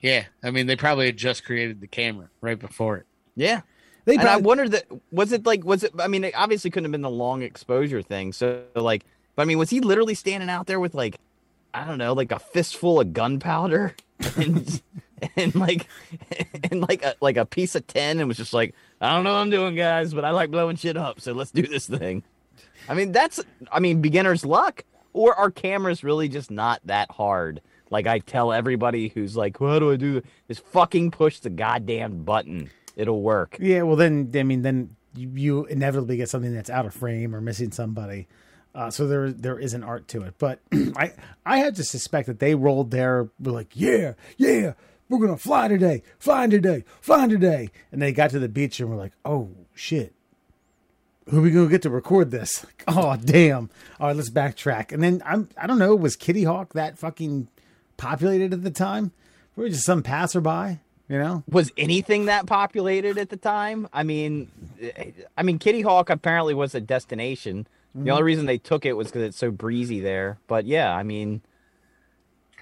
S3: Yeah, I mean, they probably had just created the camera right before it.
S2: Yeah.
S1: They
S2: And I
S1: probably,
S2: wondered that was it like was it I mean it obviously couldn't have been the long exposure thing. So like but I mean was he literally standing out there with like I don't know, like a fistful of gunpowder and and like and like a like a piece of tin and was just like, I don't know what I'm doing, guys, but I like blowing shit up, so let's do this thing. I mean that's I mean beginner's luck. Or are cameras really just not that hard? Like I tell everybody who's like, "How do I do this?" Just fucking push the goddamn button. It'll work.
S1: yeah. Well, then I mean, then you, inevitably get something that's out of frame or missing somebody. Uh, so there there is an art to it. But I I have to suspect that they rolled there. Were like, yeah, yeah, we're gonna fly today, fly today, fly today, and they got to the beach and were like, oh shit. Who are we gonna get to record this? Oh damn! All right, let's backtrack. And then I'm I don't know. Was Kitty Hawk that fucking populated at the time? Or just some passerby? You know?
S2: was anything that populated at the time. I mean, I mean, Kitty Hawk apparently was a destination. The mm-hmm. only reason they took it was because it's so breezy there. But yeah, I mean,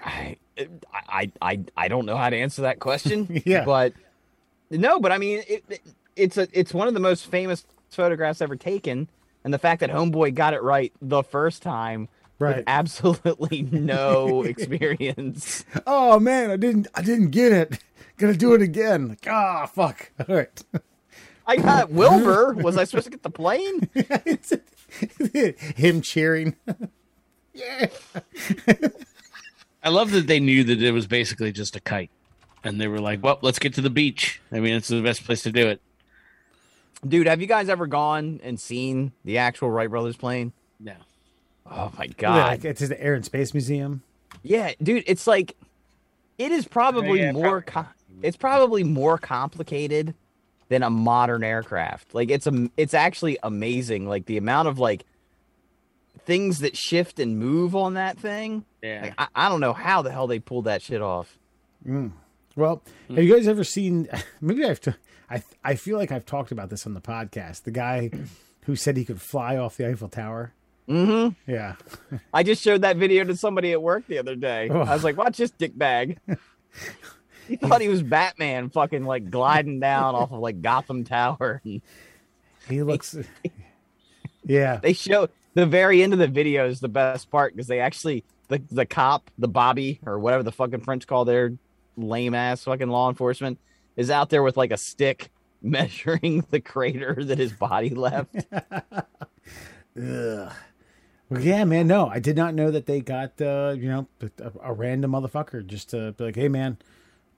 S2: I, I, I, I don't know how to answer that question.
S1: Yeah.
S2: but no, but I mean, it, it, it's a, it's one of the most famous photographs ever taken, and the fact that Homeboy got it right the first time.
S1: Right.
S2: With absolutely no experience.
S1: Oh man, I didn't I didn't get it. Gonna do it again. Like, ah, fuck. All right.
S2: I got Wilbur. Was I supposed to get the plane?
S1: Him cheering. yeah.
S3: I love that they knew that it was basically just a kite, and they were like, "Well, let's get to the beach. I mean, it's the best place to do it."
S2: Dude, have you guys ever gone and seen the actual Wright brothers plane?
S3: No.
S2: Oh my
S1: Yeah,
S2: god.
S1: like, it's the Air and Space Museum.
S2: Yeah, dude, it's like it is probably
S3: Yeah,
S2: more
S3: probably.
S2: co- it's probably more complicated than a modern aircraft. Like it's a it's actually amazing like the amount of like things that shift and move on that thing.
S3: Yeah.
S2: Like I, I don't know how the hell they pulled that shit off. Mm.
S1: Well, have you guys ever seen? Maybe I've. T- I I feel like I've talked about this on the podcast. The guy who said he could fly off the Eiffel Tower.
S2: Mm-hmm.
S1: Yeah,
S2: I just showed that video to somebody at work the other day.
S1: Oh.
S2: I was like, watch this dick bag. he thought he was Batman fucking like gliding down off of like Gotham Tower.
S1: he looks. Yeah,
S2: they show the very end of the video is the best part because they actually the the cop, the Bobby or whatever the fucking French call their lame ass fucking law enforcement is out there with like a stick measuring the crater that his body left.
S1: Ugh. Well, yeah, man. No, I did not know that they got uh, you know a, a random motherfucker just to be like, hey, man,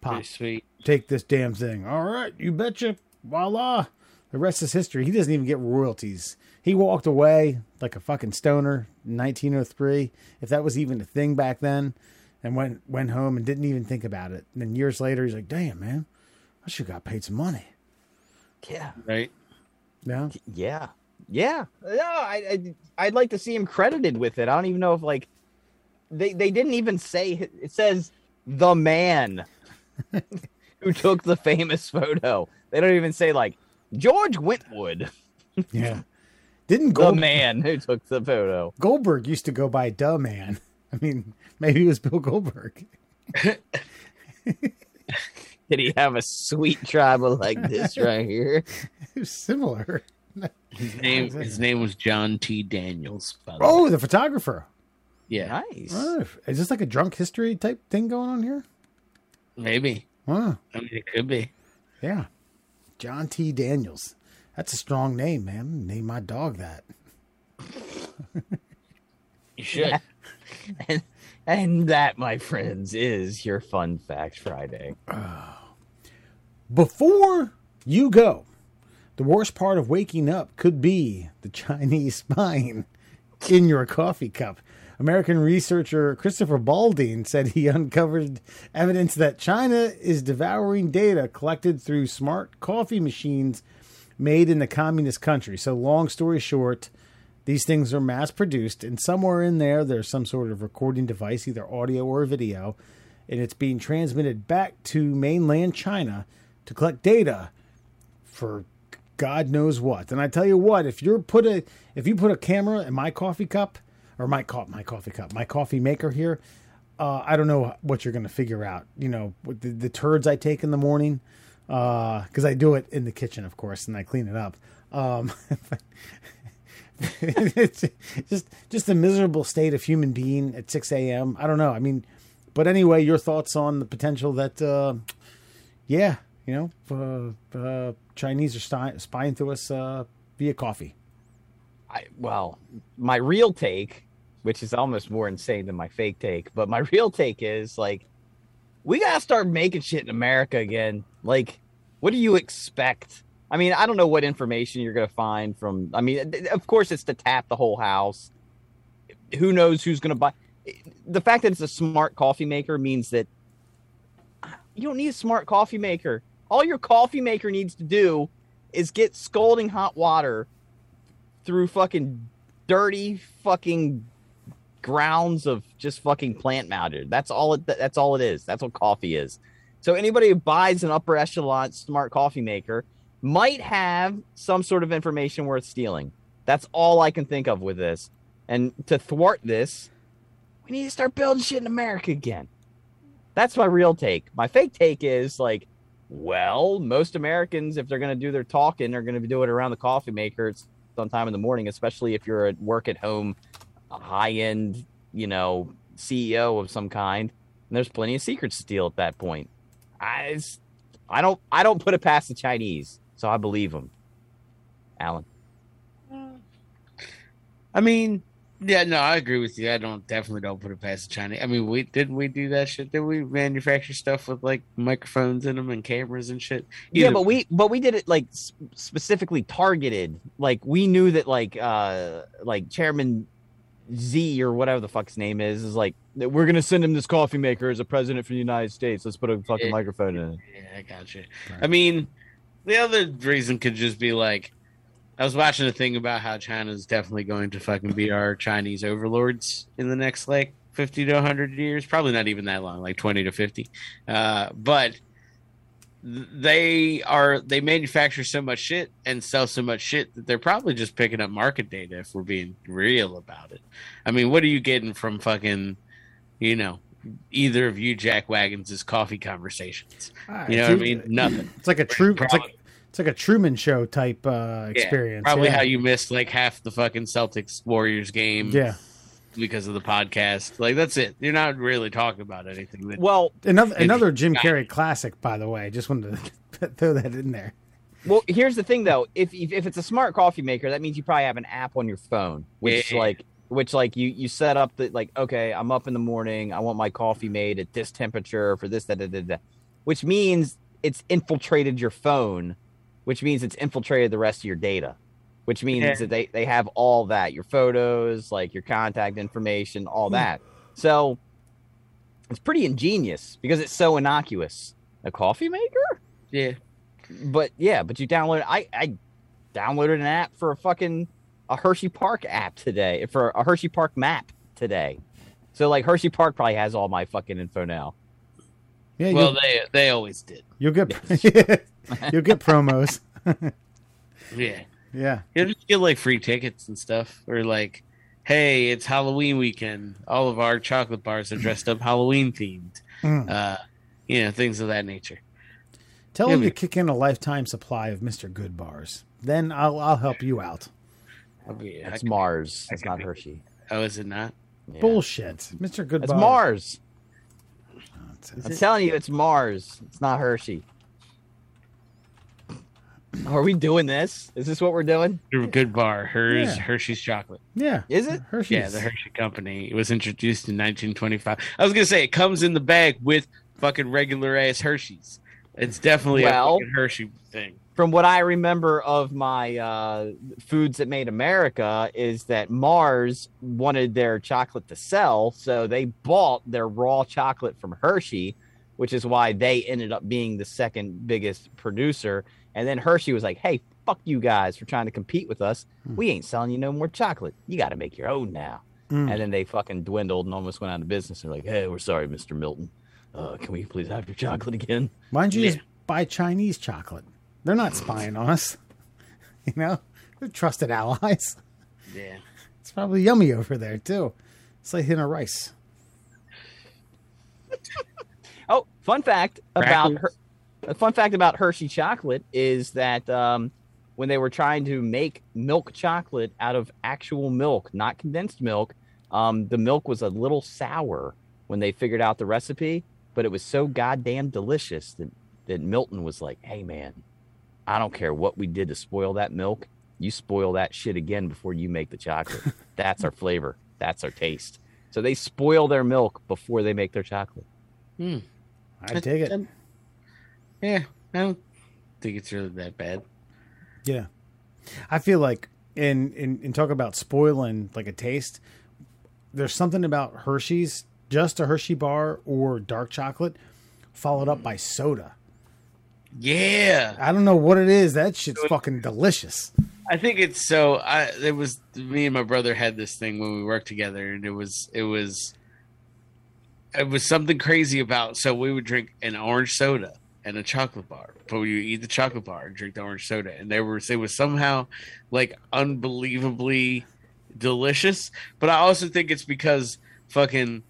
S1: pop,
S3: Pretty sweet.
S1: take this damn thing. All right, you betcha. Voila. The rest is history. He doesn't even get royalties. He walked away like a fucking stoner in 1903, if that was even a thing back then, and went went home and didn't even think about it. And then years later, he's like, "Damn, man, I should have got paid some money."
S2: yeah.
S3: Right.
S1: No,
S2: Yeah. Yeah. No, I, I I'd like to see him credited with it. I don't even know if like they they didn't even say it says the man who took the famous photo. They don't even say like George Wentwood,
S1: yeah. Didn't
S2: the man who took the photo.
S1: Goldberg used to go by "Duh Man"? I mean, maybe it was Bill Goldberg.
S2: Did he have a sweet tribal like this right here?
S1: Similar.
S3: His name. His name was John T. Daniels. By the oh, way.
S1: Oh, the photographer.
S3: yeah.
S2: Nice.
S1: Oh, is this like a drunk history type thing going on here?
S3: Maybe.
S1: Huh.
S3: I mean, it could be.
S1: Yeah. John T. Daniels. That's a strong name, man. Name my dog that.
S3: You should.
S2: And, and that, my friends, is your fun fact Friday.
S1: Before you go, the worst part of waking up could be the Chinese spying in your coffee cup. American researcher Christopher Balding said he uncovered evidence that China is devouring data collected through smart coffee machines made in the communist country. So, long story short, these things are mass produced, and somewhere in there, there's some sort of recording device, either audio or video, and it's being transmitted back to mainland China to collect data for God knows what. And I tell you what, if you're put a if you put a camera in my coffee cup or my co- my coffee cup, my coffee maker here, uh, I don't know what you're going to figure out. You know, the, the turds I take in the morning, because I do it in the kitchen, of course, and I clean it up. Um, it's just just a miserable state of human being at 6 a.m. I don't know. I mean, but anyway, your thoughts on the potential that, uh, yeah, you know, uh, uh, Chinese are spy- spying through us uh, via coffee.
S2: I, well, my real take, which is almost more insane than my fake take, but my real take is like, we gotta start making shit in America again. Like, what do you expect? I mean, I don't know what information you're gonna find from. I mean, of course, it's to tap the whole house. Who knows who's gonna buy? The fact that it's a smart coffee maker means that you don't need a smart coffee maker. All your coffee maker needs to do is get scalding hot water through fucking dirty fucking grounds of just fucking plant matter. That's all it that's all it is. That's what coffee is. So anybody who buys an upper echelon smart coffee maker might have some sort of information worth stealing. That's all I can think of with this. And to thwart this, we need to start building shit in America again. That's my real take. My fake take is like, well, most Americans, if they're going to do their talking, they're going to do it around the coffee maker. Sometime in the morning, especially if you're at work at home, a high end, you know, CEO of some kind. And there's plenty of secrets to steal at that point. I, I don't, I don't put it past the Chinese, so I believe them. Alan,
S3: I mean, yeah, no, I agree with you. I don't definitely don't put it past the China. I mean, we didn't we do that shit? Did we manufacture stuff with like microphones in them and cameras and shit?
S2: yeah, but we, but we did it like specifically targeted. Like we knew that like, uh, like Chairman Z or whatever the fuck's name is, is like, we're gonna send him this coffee maker as a president for the United States. Let's put a fucking
S3: Yeah.
S2: microphone in it.
S3: Yeah, I got you.
S1: Right.
S3: I mean, the other reason could just be like, I was watching a thing about how China's definitely going to fucking be our Chinese overlords in the next like 50 to 100 years. Probably not even that long, like 20 to 50. Uh, but they are, they manufacture so much shit and sell so much shit that they're probably just picking up market data if we're being real about it. I mean, what are you getting from fucking, you know, either of you jack wagons' coffee conversations? You know what I mean? Nothing.
S1: It's like a true. It's like it's like a Truman Show type uh, experience.
S3: Probably
S1: yeah.
S3: how you missed like half the fucking Celtics Warriors game
S1: Yeah.
S3: because of the podcast. Like that's it. You're not really talking about anything. That,
S2: Well,
S1: Another another Jim Carrey classic, by the way. I Just wanted to throw that in there.
S2: Well, here's the thing though. If if if it's a smart coffee maker, that means you probably have an app on your phone, which
S3: Yeah.
S2: like which like you you set up that like okay, I'm up in the morning, I want my coffee made at this temperature for this that da, da, da, which means it's infiltrated your phone, which means it's infiltrated the rest of your data. Which means
S3: Yeah.
S2: that they, they have all that, your photos, like your contact information, all hmm. that. So it's pretty ingenious because it's so innocuous. A coffee maker?
S3: yeah.
S2: but yeah, but you download. I I downloaded an app for a fucking a Hershey Park app today for a Hershey Park map today. So like Hershey Park probably has all my fucking info now.
S1: Yeah,
S3: Well, they they always did.
S1: you'll get you'll get promos.
S3: Yeah.
S1: Yeah,
S3: You'll just get like free tickets and stuff, or like, hey, it's Halloween weekend. All of our chocolate bars are dressed up Halloween themed.
S1: Mm.
S3: Uh, you know, things of that nature.
S1: tell
S3: Yeah,
S1: him to kick in a lifetime supply of Mister Good bars. Then I'll I'll help you out.
S3: I'll be- I
S2: It's
S3: could-
S2: Mars.
S3: I
S2: It's not
S3: be-
S2: Hershey.
S3: Oh, is it not?
S2: Yeah.
S1: Bullshit, Mister Good
S2: It's. Mars.
S1: Nonsense.
S2: I'm telling you, it's Mars. It's not Hershey. Are we doing this? Is this what we're doing?
S3: Good bar. Hers
S1: Yeah.
S3: Hershey's chocolate.
S1: Yeah,
S2: Is it?
S1: Hershey's.
S3: Yeah, the Hershey Company. It was introduced in 1925. I was gonna say it comes in the bag with fucking regular ass Hershey's. It's definitely
S2: Well-
S3: a Hershey thing.
S2: From what I remember of my uh, foods that made America, is that Mars wanted their chocolate to sell, so they bought their raw chocolate from Hershey, which is why they ended up being the second biggest producer. And then Hershey was like, "Hey, fuck you guys for trying to compete with us.
S1: Hmm.
S2: We ain't selling you no more chocolate. You got to make your own now."
S1: Mm.
S2: And then they fucking dwindled and almost went out of business. They're like, "Hey, we're sorry, Mister Milton. Uh, can we please have your chocolate again?"
S1: Why don't you
S3: Yeah.
S1: just buy Chinese chocolate? They're not spying on us. You know, they're trusted allies.
S3: Yeah.
S1: It's probably yummy over there too. It's like hitting a rice.
S2: Oh, fun fact about her, a fun fact about Hershey chocolate is that um, when they were trying to make milk chocolate out of actual milk, not condensed milk, um, the milk was a little sour when they figured out the recipe, but it was so goddamn delicious that, that Milton was like, "Hey man, I don't care what we did to spoil that milk. You spoil that shit again before you make the chocolate. That's our flavor. That's our taste." So they spoil their milk before they make their chocolate.
S3: Hmm.
S1: I dig it.
S3: Yeah, I don't think it's really that bad.
S1: Yeah, I feel like in in in talk about spoiling like a taste. There's something about Hershey's, just a Hershey bar or dark chocolate, followed up by soda.
S3: Yeah,
S1: I don't know what it is. That shit's fucking delicious.
S3: I think it's so. I it was me and my brother had this thing when we worked together, and it was it was it was something crazy about. So we would drink an orange soda, and a chocolate bar, but we would eat the chocolate bar and drink the orange soda, and they were it was somehow like unbelievably delicious. But I also think it's because fucking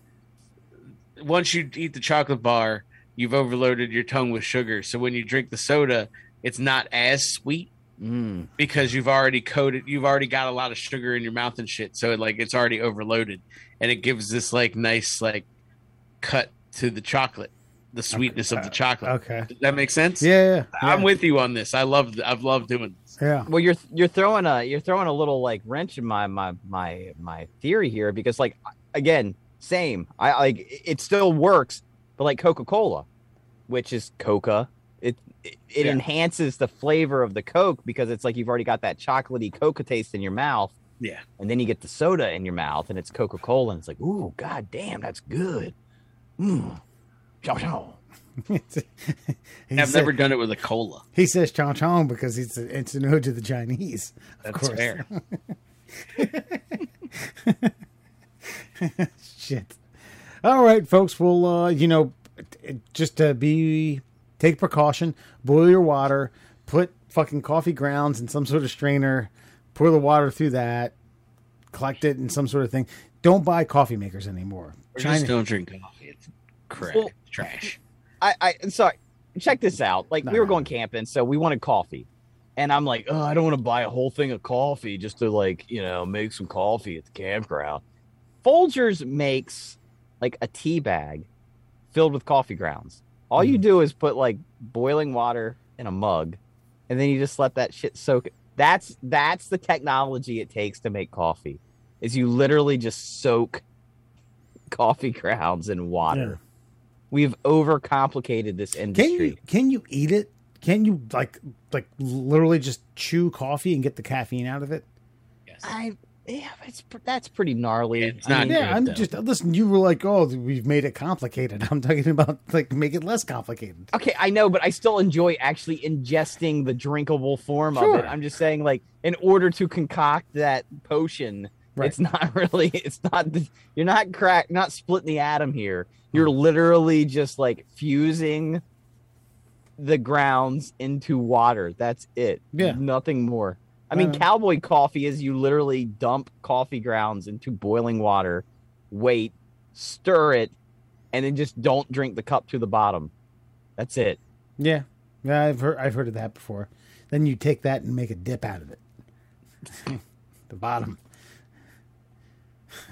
S3: once you eat the chocolate bar, you've overloaded your tongue with sugar. So when you drink the soda, it's not as sweet
S2: Mm.
S3: because you've already coated you've already got a lot of sugar in your mouth and shit so like it's already overloaded and it gives this like nice like cut to the chocolate the sweetness of the chocolate
S1: Okay.
S3: Does that make sense
S1: Yeah, yeah,
S3: i'm with you on this i love i've loved doing this
S1: Yeah.
S2: Well, you're you're throwing a you're throwing a little like wrench in my my my my theory here because like again, same. I like it still works, but like Coca Cola, which is Coca, it it, it
S3: Yeah.
S2: enhances the flavor of the Coke because it's like you've already got that chocolatey Coca taste in your mouth,
S3: yeah
S2: and then you get the soda in your mouth, and it's Coca Cola, and it's like, ooh, god damn, that's good. Mm. Chow chow.
S3: i've
S1: said-
S3: never done it with a cola
S1: he says chong chong because it's a, it's an ode to the Chinese. Of
S3: that's
S1: course.
S3: fair
S1: Shit. All right, folks. Well, uh, you know, just to be take precaution. Boil your water. Put fucking coffee grounds in some sort of strainer. Pour the water through that. Collect it in some sort of thing. Don't buy coffee makers anymore.
S3: or
S1: China-
S3: just don't drink coffee it's crap
S2: Well-
S3: trash
S2: I, I sorry. Check this out. Like we were going camping, so we wanted coffee, and I'm like, oh, I don't want to buy a whole thing of coffee just to like you know make some coffee at the campground. Folgers makes like a tea bag filled with coffee grounds. All you hmm. do is put like boiling water in a mug, and then you just let that shit soak. That's that's the technology it takes to make coffee. Is you literally just soak coffee grounds in water. We've overcomplicated this
S1: Can
S2: industry.
S1: you can you eat it? Can you like like literally just chew coffee and get the caffeine out of it?
S3: yes
S2: I yeah, it's that's pretty gnarly.
S3: It's
S2: I
S3: not
S2: mean,
S3: good,
S1: Yeah, I'm
S3: though.
S1: just listen. You were like, "Oh, we've made it complicated." I'm talking about like make it less complicated.
S2: okay, I know, but I still enjoy actually ingesting the drinkable form of it. I'm just saying, like, in order to concoct that potion,
S1: Right.
S2: it's not really. It's not. You're not crack. Not splitting the atom here. You're
S1: Hmm.
S2: literally just like fusing the grounds into water. That's it.
S1: Yeah.
S2: Nothing more. I mean, cowboy coffee is you literally dump coffee grounds into boiling water, wait, stir it, and then just don't drink the cup to the bottom. That's it.
S1: Yeah, yeah, I've heard I've heard of that before. Then you take that and make a dip out of it. the bottom.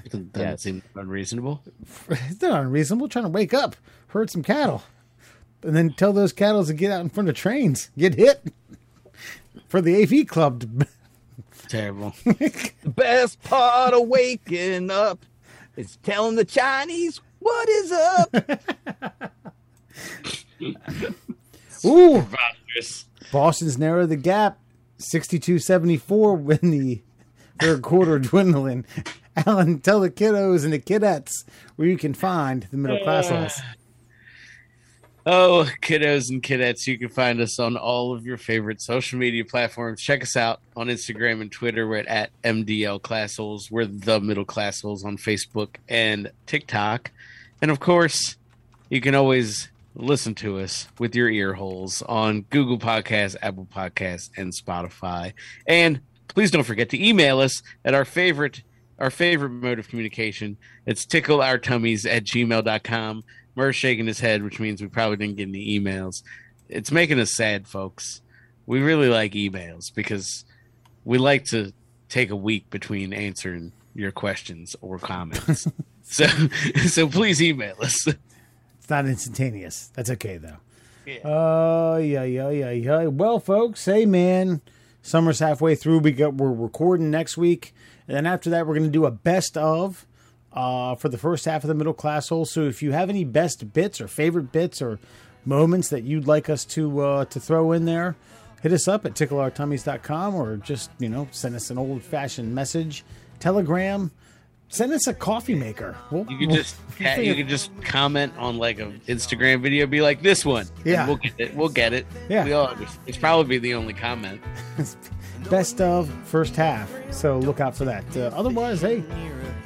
S3: doesn't
S2: Yes.
S3: seem unreasonable
S1: It's not unreasonable. Trying to wake up, herd some cattle, and then tell those cattle to get out in front of trains, get hit for the AV club. To,
S3: terrible
S2: The best part of waking up is telling the Chinese what is up.
S1: ooh, Boston's narrowed the gap, sixty-two seventy-four when the third quarter dwindling. Alan, tell the kiddos and the kidettes where you can find the Middle Classholes.
S3: Oh, kiddos and kidettes, you can find us on all of your favorite social media platforms. Check us out on Instagram and Twitter. We're at MDL Classholes. We're the Middle Classholes on Facebook and TikTok. And of course, you can always listen to us with your ear holes on Google Podcasts, Apple Podcasts, and Spotify. And please don't forget to email us at our favorite our favorite mode of communication. It's tickleourtummies at gmail.com. Murr's shaking his head, which means we probably didn't get any emails. It's making us sad, folks. We really like emails because we like to take a week between answering your questions or comments. so, so please email us.
S1: It's not instantaneous. That's okay though.
S3: Yeah.
S1: Oh yeah, yeah, yeah, yeah. Well, folks, hey man, summer's halfway through. We got we're recording next week, and then after that, we're gonna do a best of uh, for the first half of the Middle Classhole. So if you have any best bits or favorite bits or moments that you'd like us to uh, to throw in there, hit us up at tickleourtummies.com or just you know send us an old fashioned message, Telegram. Send us a coffee maker. We'll,
S3: You could
S1: we'll-
S3: just you could just comment on like an Instagram video, be like this one. and
S1: Yeah.
S3: we'll get it. We'll get it.
S1: Yeah.
S3: we all. It's probably the only comment.
S1: best of first half. So look out for that. Uh, otherwise, hey,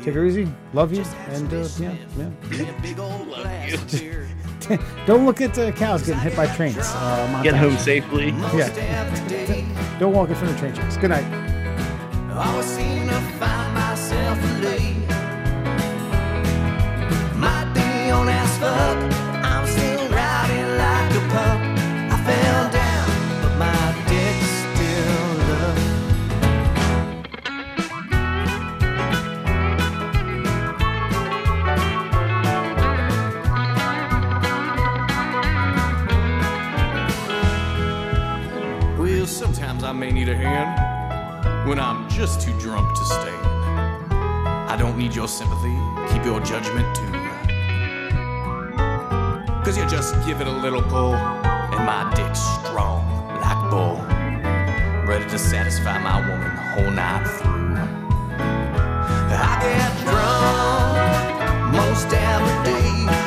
S1: take it easy. Love you. And uh, yeah, yeah.
S4: big old glass
S3: you.
S1: Don't look at the cows getting hit by trains. Uh,
S3: Get home safely.
S1: Yeah. Don't walk in front of train tracks. Good night.
S4: Always seem to find myself late. Might be on as fuck. I'm still riding like a pup. I
S5: may need a hand when I'm just too drunk to stand. I don't need your sympathy, keep your judgment too. Cause you just give it a little pull, and my dick's strong like bull. Ready to satisfy my woman whole night through.
S4: I get drunk most every day.